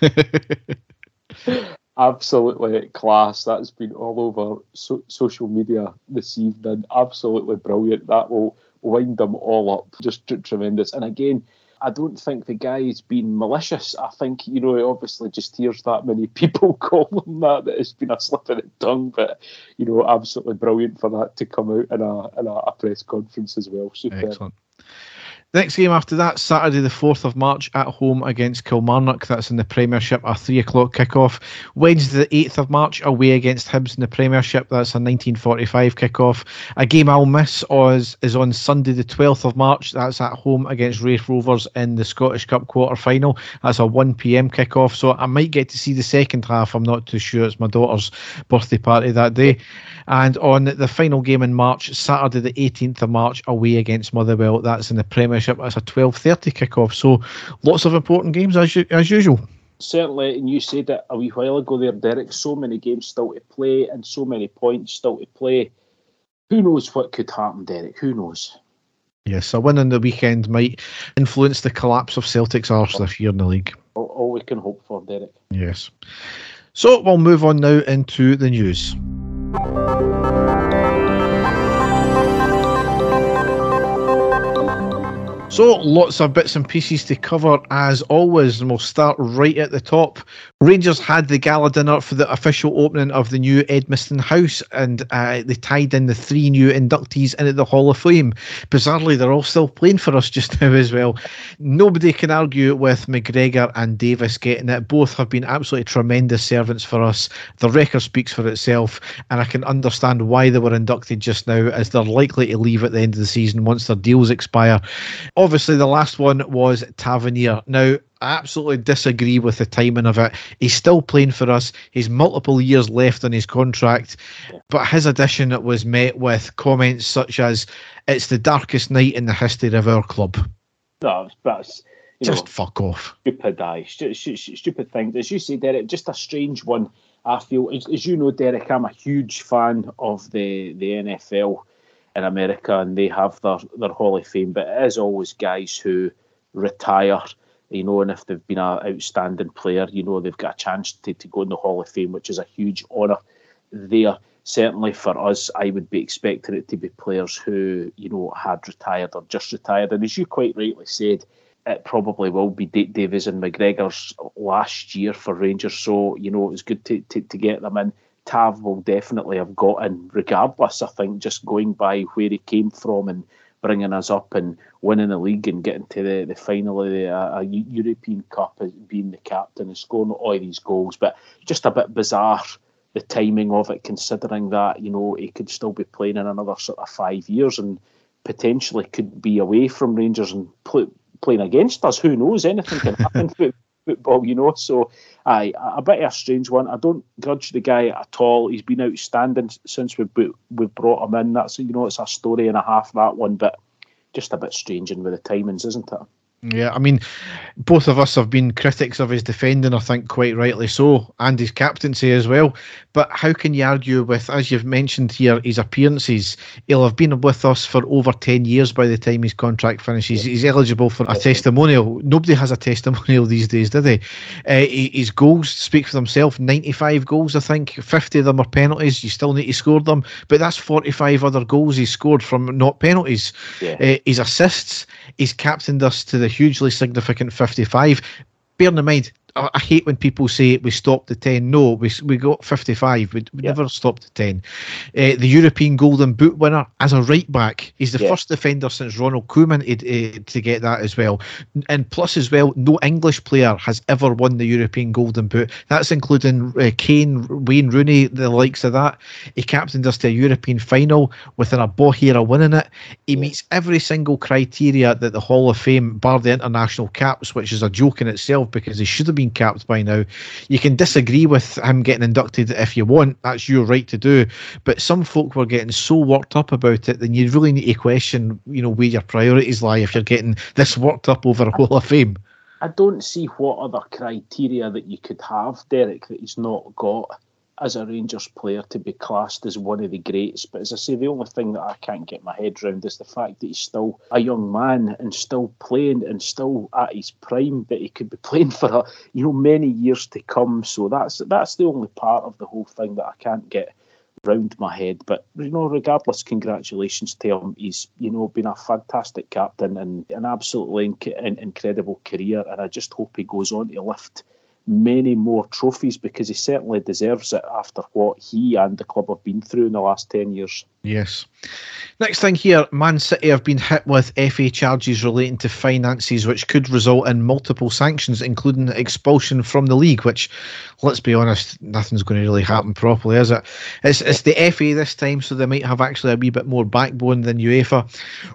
Absolutely class. That's been all over so- social media this evening. Absolutely brilliant. That will wind them all up. Just t- tremendous. And again, I don't think the guy's been malicious. I think, you know, obviously just hears that many people call him that, that it's been a slip of the tongue, but, you know, absolutely brilliant for that to come out in a, in a, a press conference as well. Super. Excellent. Next game after that, Saturday the 4th of March at home against Kilmarnock. That's in the Premiership, a 3 o'clock kickoff. Wednesday the 8th of March away against Hibs in the Premiership. That's a 1945 kickoff. A game I'll miss is, is on Sunday the 12th of March. That's at home against Raith Rovers in the Scottish Cup quarter final. That's a 1pm kickoff. So I might get to see the second half. I'm not too sure. It's my daughter's birthday party that day. And on the final game in March, Saturday the 18th of March away against Motherwell. That's in the Premiership Premiership as a 12.30 kick-off. So lots of important games as, as usual. Certainly, and you said it a wee while ago there, Derek, so many games still to play and so many points still to play. Who knows what could happen, Derek? Who knows? Yes, a win in the weekend might influence the collapse of Celtic's arse this year in the league. All we can hope for, Derek. Yes. So we'll move on now into the news. So, lots of bits and pieces to cover as always, and we'll start right at the top. Rangers had the gala dinner for the official opening of the new Edmiston House, and uh, they tied in the three new inductees into the Hall of Fame. Bizarrely, they're all still playing for us just now as well. Nobody can argue with McGregor and Davis getting it. Both have been absolutely tremendous servants for us. The record speaks for itself, and I can understand why they were inducted just now, as they're likely to leave at the end of the season once their deals expire obviously, the last one was Tavernier. Now, I absolutely disagree with the timing of it. He's still playing for us. He's multiple years left on his contract, but his addition was met with comments such as, "It's the darkest night in the history of our club." No, that's just know, fuck off. Stupid, aye, stupid thing. As you say, Derek, just a strange one. I feel, as, as you know, Derek, I'm a huge fan of the the NFL in America and they have their, their Hall of Fame, but it is always guys who retire, you know, and if they've been an outstanding player, you know, they've got a chance to, to go in the Hall of Fame, which is a huge honour there. Certainly for us, I would be expecting it to be players who, you know, had retired or just retired. And as you quite rightly said, it probably will be Davies and McGregor's last year for Rangers. So, you know, it was good to, to, to get them in. Tav will definitely have got in, regardless, I think, just going by where he came from and bringing us up and winning the league and getting to the, the final of the uh, European Cup, being the captain and scoring all these goals. But just a bit bizarre, the timing of it, considering that, you know, he could still be playing in another sort of five years and potentially could be away from Rangers and play, playing against us. Who knows? Anything can happen football, you know. So, aye, a bit of a strange one. I don't grudge the guy at all. He's been outstanding since we've we've brought him in. That's you know, it's a story and a half that one, but just a bit strange in with the timings, isn't it? Yeah, I mean, both of us have been critics of his defending, I think quite rightly so, and his captaincy as well. But how can you argue with, as you've mentioned here, his appearances? He'll have been with us for over 10 years by the time his contract finishes. He's eligible for a testimonial. Nobody has a testimonial these days, do they? Uh, his goals speak for themselves 95 goals, I think. 50 of them are penalties. You still need to score them. But that's 45 other goals he's scored from not penalties. Yeah. Uh, his assists, he's captained us to the hugely significant 55. Bearing in mind, I hate when people say we stopped at 10. No, we, we got 55. We, we never stopped at 10. Uh, the European Golden Boot winner as a right back. He's the first defender since Ronald Koeman uh, to get that as well. And plus, as well, no English player has ever won the European Golden Boot. That's including uh, Kane, Wayne Rooney, the likes of that. He captained us to a European final within a Bohira winning it. He meets every single criteria that the Hall of Fame, bar the international caps, which is a joke in itself because he should have been been capped by now. You can disagree with him getting inducted if you want, that's your right to do. But some folk were getting so worked up about it, then you really need to question, you know, where your priorities lie if you're getting this worked up over a Hall of Fame. I don't see what other criteria that you could have, Derek, that he's not got as a Rangers player to be classed as one of the greats. But as I say, the only thing that I can't get my head around is the fact that he's still a young man and still playing and still at his prime. but he could be playing for a, you know many years to come. So that's that's the only part of the whole thing that I can't get round my head. But you know, regardless, congratulations to him. He's you know been a fantastic captain and an absolutely inc- incredible career. And I just hope he goes on to lift many more trophies because he certainly deserves it after what he and the club have been through in the last 10 years. Yes. Next thing here Man City have been hit with FA charges relating to finances, which could result in multiple sanctions, including expulsion from the league, which, let's be honest, nothing's going to really happen properly, is it? It's, it's the FA this time, so they might have actually a wee bit more backbone than UEFA.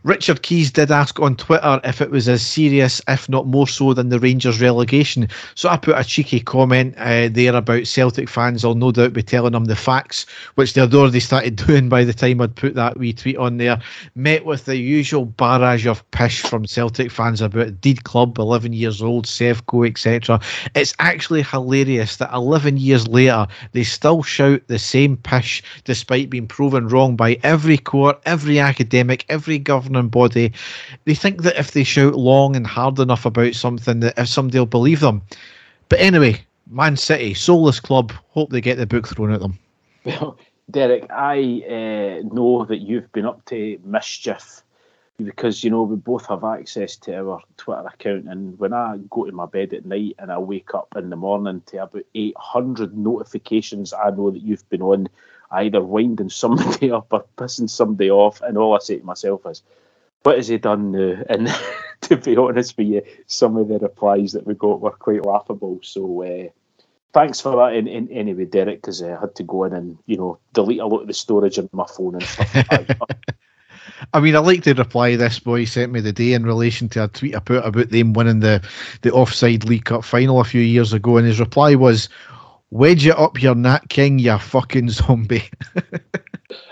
Richard Keys did ask on Twitter if it was as serious, if not more so, than the Rangers relegation. So I put a cheeky comment uh, there about Celtic fans. I'll no doubt be telling them the facts, which they'd already started doing by the time I'd put that wee tweet on there, met with the usual barrage of pish from Celtic fans about Deed Club, 11 years old, Sevco, etc. It's actually hilarious that 11 years later they still shout the same pish despite being proven wrong by every court, every academic, every governing body. They think that if they shout long and hard enough about something, that if somebody will believe them. But anyway, Man City, soulless club. Hope they get the book thrown at them. Well, Derek, I uh, know that you've been up to mischief because you know we both have access to our Twitter account, and when I go to my bed at night and I wake up in the morning to about 800 notifications, I know that you've been on either winding somebody up or pissing somebody off, and all I say to myself is, "What has he done now?" And to be honest with you, some of the replies that we got were quite laughable. So. Uh, thanks for that in, in anyway, Derek, because uh, I had to go in and you know delete a lot of the storage on my phone and stuff. I mean, I like to reply this boy sent me the day in relation to a tweet I put about them winning the the offside League Cup final a few years ago, and his reply was, "Wedge it up your Nat King, you fucking zombie."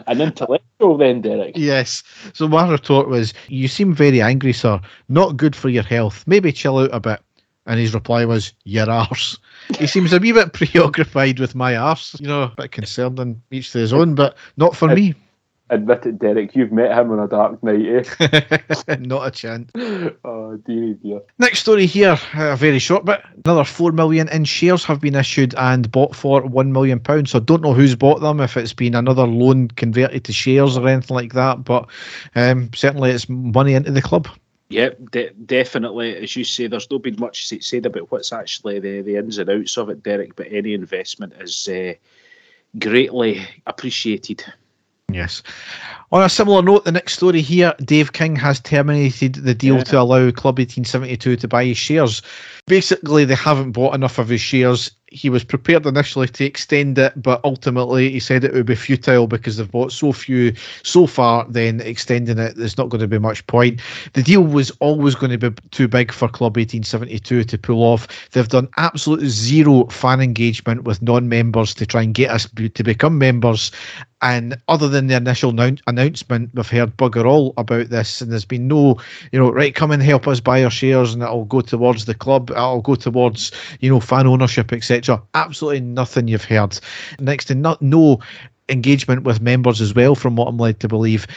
An intellectual, then, Derek. Yes. So my retort was, "You seem very angry, sir. Not good for your health. Maybe chill out a bit." And his reply was, "Your arse." he seems a wee bit preoccupied with my arse, you know, a bit concerned and each to his own, but not for me. Admit it, Derek. You've met him on a dark night, eh? Not a chance. Oh, dear, dear. Next story here, a very short bit. Another four million in shares have been issued and bought for one million pounds. So I don't know who's bought them, if it's been another loan converted to shares or anything like that, but um, certainly it's money into the club. Yep, de- definitely. As you say, there's not been much said about what's actually the, the ins and outs of it, Derek, but any investment is uh, greatly appreciated. Yes. On a similar note, the next story here Dave King has terminated the deal yeah. to allow Club 1872 to buy his shares. Basically, they haven't bought enough of his shares he was prepared initially to extend it, but ultimately he said it would be futile because they've bought so few so far. Then extending it, there's not going to be much point. The deal was always going to be too big for Club 1872 to pull off. They've done absolute zero fan engagement with non-members to try and get us to become members. And other than the initial announcement, we've heard bugger all about this, and there's been no, you know, right, come and help us buy our shares, and it'll go towards the club, it'll go towards, you know, fan ownership, etc. Absolutely nothing you've heard. Next to not no engagement with members as well, from what I'm led to believe.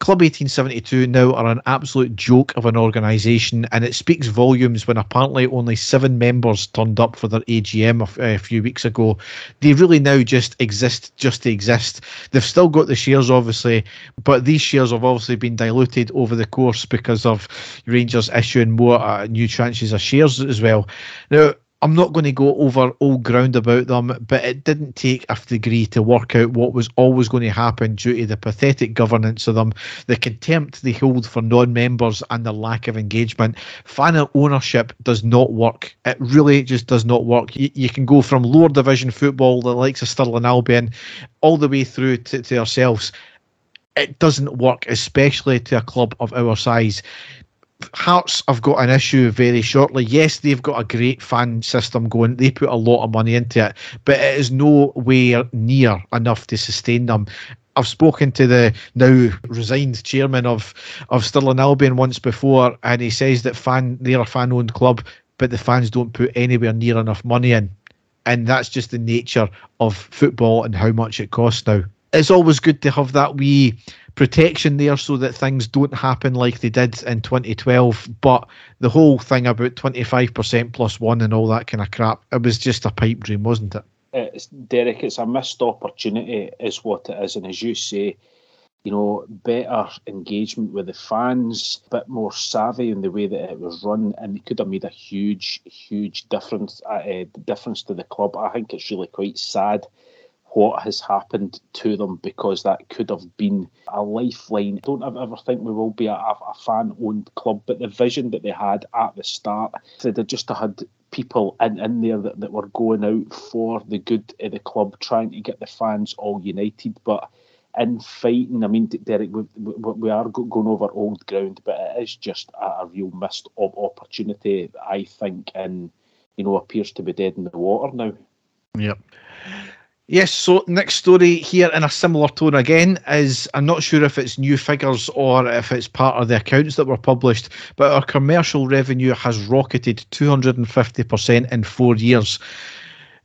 Club 1872 now are an absolute joke of an organisation, and it speaks volumes when apparently only seven members turned up for their AGM a, a, few weeks ago. They really now just exist just to exist. They've still got the shares, obviously, but these shares have obviously been diluted over the course because of Rangers issuing more uh, new tranches of shares as well. Now, I'm not going to go over old ground about them, but it didn't take a degree to work out what was always going to happen due to the pathetic governance of them, the contempt they hold for non members, and the lack of engagement. Fan ownership does not work. It really just does not work. You, you can go from lower division football, the likes of Stirling Albion, all the way through to, to ourselves. It doesn't work, especially to a club of our size. Hearts have got an issue very shortly. Yes, they've got a great fan system going. They put a lot of money into it, but it is nowhere near enough to sustain them. I've spoken to the now resigned chairman of of Stirling Albion once before, and he says that fan they're a fan owned club, but the fans don't put anywhere near enough money in, and that's just the nature of football and how much it costs now. It's always good to have that wee protection there so that things don't happen like they did in 2012. But the whole thing about 25% plus one and all that kind of crap, it was just a pipe dream, wasn't it? It's, Derek, it's a missed opportunity, is what it is. And as you say, you know, better engagement with the fans, a bit more savvy in the way that it was run, and it could have made a huge, huge difference. Uh, difference to the club. I think it's really quite sad what has happened to them because that could have been a lifeline. I don't ever think we will be a, a fan owned club, but the vision that they had at the start, they just had people in, in there that, that were going out for the good of the club, trying to get the fans all united. But in fighting, I mean, Derek, we, we, are going over old ground, but it is just a, a real missed opportunity, I think, and, you know, appears to be dead in the water now. Yep. Yes, so next story here in a similar tone again is I'm not sure if it's new figures or if it's part of the accounts that were published, but our commercial revenue has rocketed 250% in four years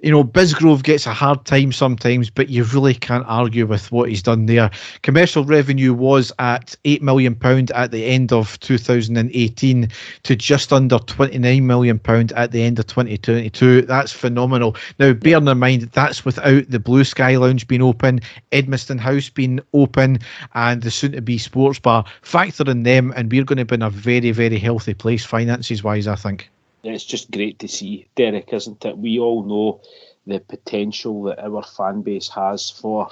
you know, Bisgrove gets a hard time sometimes, but you really can't argue with what he's done there. Commercial revenue was at £8 million at the end of 2018 to just under £29 million at the end of 2022. That's phenomenal. Now, bearing in mind, that's without the Blue Sky Lounge being open, Edmiston House being open, and the soon to be sports bar. Factor in them, and we're going to be in a very, very healthy place finances wise, I think it's just great to see, Derek, isn't it? We all know the potential that our fan base has for,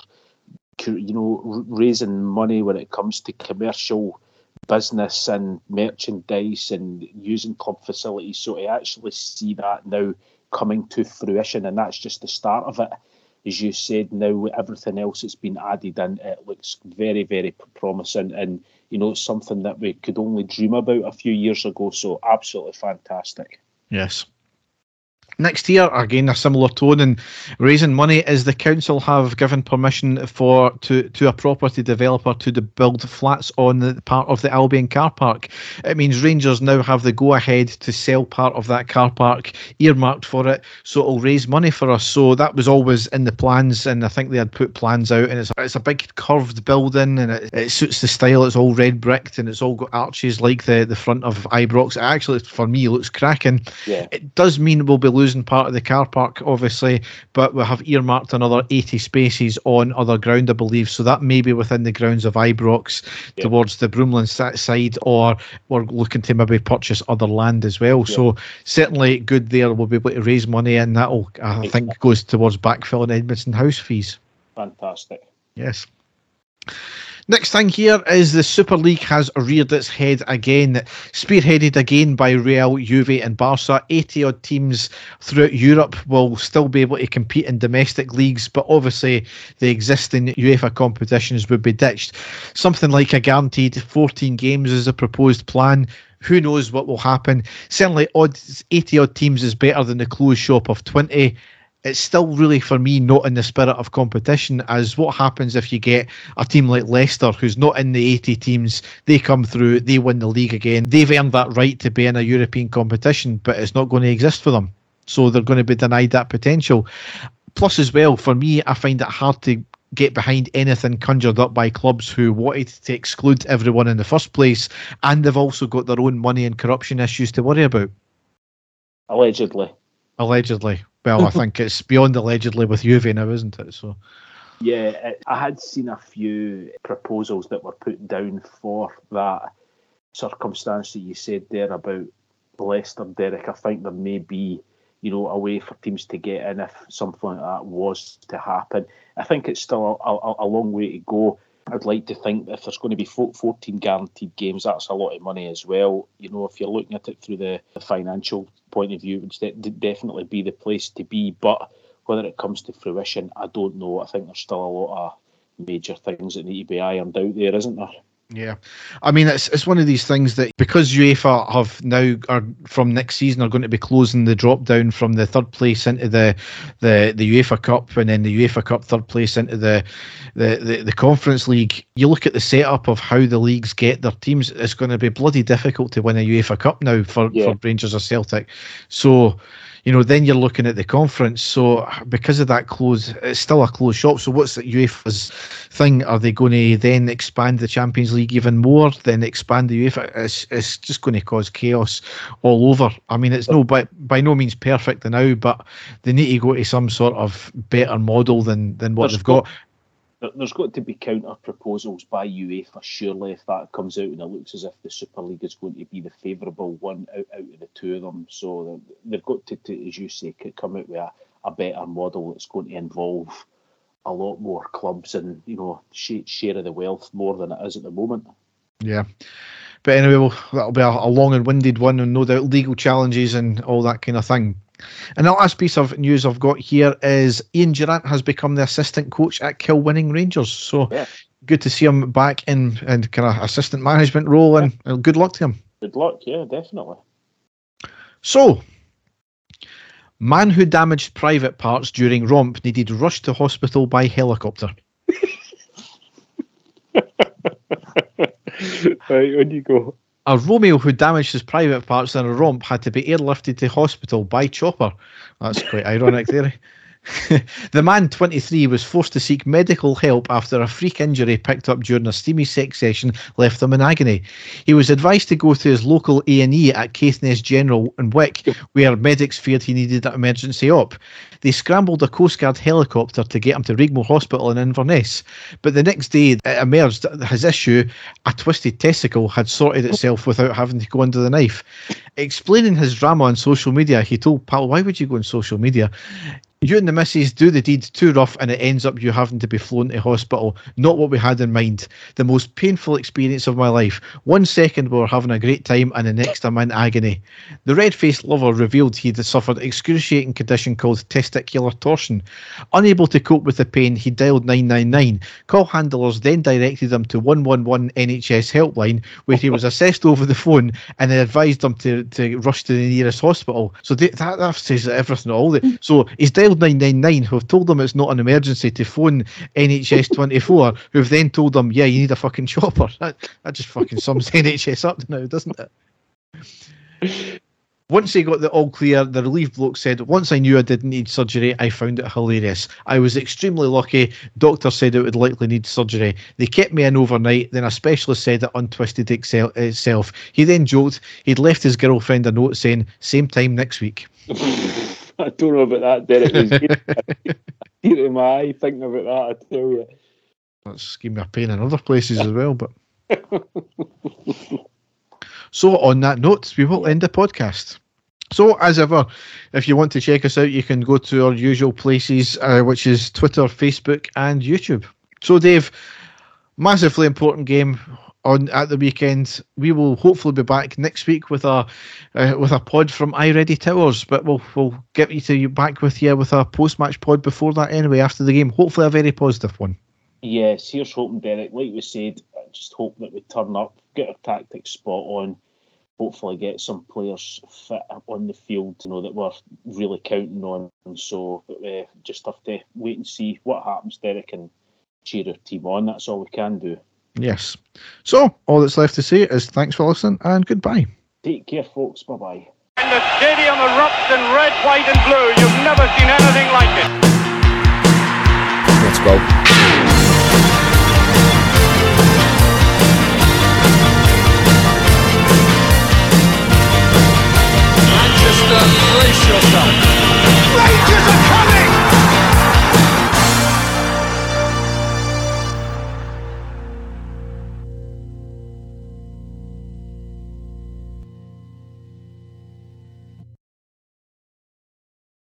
you know, raising money when it comes to commercial business and merchandise and using club facilities. So to actually see that now coming to fruition, and that's just the start of it. As you said, now everything else that's been added in, it looks very, very promising. And you know, something that we could only dream about a few years ago. So absolutely fantastic. Yes. Next year, again a similar tone and raising money is the council have given permission for to to a property developer to build flats on the part of the Albion car park. It means Rangers now have the go ahead to sell part of that car park earmarked for it, so it'll raise money for us. So that was always in the plans, and I think they had put plans out, and it's it's a big curved building, and it, it suits the style. It's all red bricked, and it's all got arches like the the front of Ibrox. It actually, for me, looks cracking. Yeah. It does mean we'll be losing part of the car park, obviously, but we have earmarked another 80 spaces on other ground, I believe. So that may be within the grounds of Ibrox Yeah. towards the Broomloan side, or we're looking to maybe purchase other land as well. So certainly good there. We'll be able to raise money, and that'll, I think, goes towards backfilling Edmiston house fees. Fantastic. Yes. Next thing here is the Super League has reared its head again, spearheaded again by Real, Juve, and Barca. 80 odd teams throughout Europe will still be able to compete in domestic leagues, but obviously the existing UEFA competitions would be ditched. Something like a guaranteed 14 games is a proposed plan. Who knows what will happen? Certainly, odd 80 odd teams is better than the closed shop of 20 it's still really for me not in the spirit of competition as what happens if you get a team like Leicester who's not in the 80 teams they come through they win the league again they've earned that right to be in a European competition but it's not going to exist for them. So they're going to be denied that potential. Plus as well for me I find it hard to get behind anything conjured up by clubs who wanted to exclude everyone in the first place and they've also got their own money and corruption issues to worry about. Allegedly. allegedly well, I think it's beyond allegedly with Juve now, isn't it? So Yeah, it, I had seen a few proposals that were put down for that circumstance that you said there about Leicester, and Derek. I think there may be, you know, a way for teams to get in if something like that was to happen. I think it's still a, a, a long way to go. I'd like to think that if there's going to be 14 guaranteed games, that's a lot of money as well. You know, if you're looking at it through the, financial point of view, it would definitely be the place to be. But whether it comes to fruition, I don't know. I think there's still a lot of major things that need to be ironed out there, isn't there? Yeah, I mean it's it's one of these things that because UEFA have now are from next season are going to be closing the drop down from the third place into the the the UEFA Cup and then the UEFA Cup third place into the the the, the Conference League. You look at the setup of how the leagues get their teams. It's going to be bloody difficult to win a UEFA Cup now for Yeah. for Rangers or Celtic. So. You know, then you're looking at the conference. So because of that close, it's still a closed shop. So what's the UEFA's thing? Are they going to then expand the Champions League even more? Then expand the UEFA? It's, it's just going to cause chaos all over. I mean, it's no by by no means perfect now, but they need to go to some sort of better model than than what There's they've got. There- There's got to be counter proposals by UEFA, surely, if that comes out and it looks as if the Super League is going to be the favourable one out, out of the two of them. So they've got to, to as you say, come out with a, a better model that's going to involve a lot more clubs and you know share, share of the wealth more than it is at the moment. Yeah. But anyway, well, that'll be a, a long and winded one, and no doubt legal challenges and all that kind of thing. And the last piece of news I've got here is Ian Durrant has become the assistant coach at Kilwinning Rangers. So Yeah. good to see him back in and kind of assistant management role, and, and good luck to him. Good luck, yeah, definitely. So, man who damaged private parts during romp needed rushed to hospital by helicopter. right, on you go. A Romeo who damaged his private parts in a romp had to be airlifted to hospital by chopper. That's quite ironic there. the man, 23, was forced to seek medical help after a freak injury picked up during a steamy sex session left him in agony. He was advised to go to his local A&E at Caithness General in Wick, where medics feared he needed an emergency op. They scrambled a Coast Guard helicopter to get him to Raigmore Hospital in Inverness. But the next day, it emerged that his issue, a twisted testicle, had sorted itself without having to go under the knife. Explaining his drama on social media, he told Pal, Why would you go on social media? You and the missus do the deed too rough and it ends up you having to be flown to hospital. Not what we had in mind. The most painful experience of my life. One second we were having a great time and the next I'm in agony. The red faced lover revealed he had suffered excruciating condition called testicular torsion. Unable to cope with the pain, he dialed 999. Call handlers then directed him to 111 NHS helpline where he was assessed over the phone and they advised him to, to rush to the nearest hospital. So that, that says everything all. So he's dialed 999 who've told them it's not an emergency to phone NHS 24 who've then told them, yeah you need a fucking chopper that, that just fucking sums NHS up now doesn't it once he got the all clear, the relief bloke said, Once I knew I didn't need surgery, I found it hilarious. I was extremely lucky. Doctor said it would likely need surgery. They kept me in overnight. Then a specialist said it untwisted itself. He then joked he'd left his girlfriend a note saying, Same time next week. I don't know about that, Derek. Tear in my eye thinking about that, I tell you. That's giving me a pain in other places as well, but. so, on that note, we will end the podcast. So, as ever, if you want to check us out, you can go to our usual places, uh, which is Twitter, Facebook, and YouTube. So, Dave, massively important game on at the weekend. We will hopefully be back next week with a uh, with a pod from iReady Towers, but we'll we'll get you to you back with you with a post match pod before that anyway after the game. Hopefully, a very positive one. Yes, here's hoping, Derek. Like we said, I just hope that we turn up, get our tactics spot on hopefully get some players fit on the field, you know, that we're really counting on. And so we just have to wait and see what happens, Derek, and cheer our team on. That's all we can do. Yes. So, all that's left to say is thanks for listening and goodbye. Take care, folks. Bye bye. And the stadium erupts in red, white, and blue. You've never seen anything like it. Let's go. Manchester, brace yourself. Rangers are coming!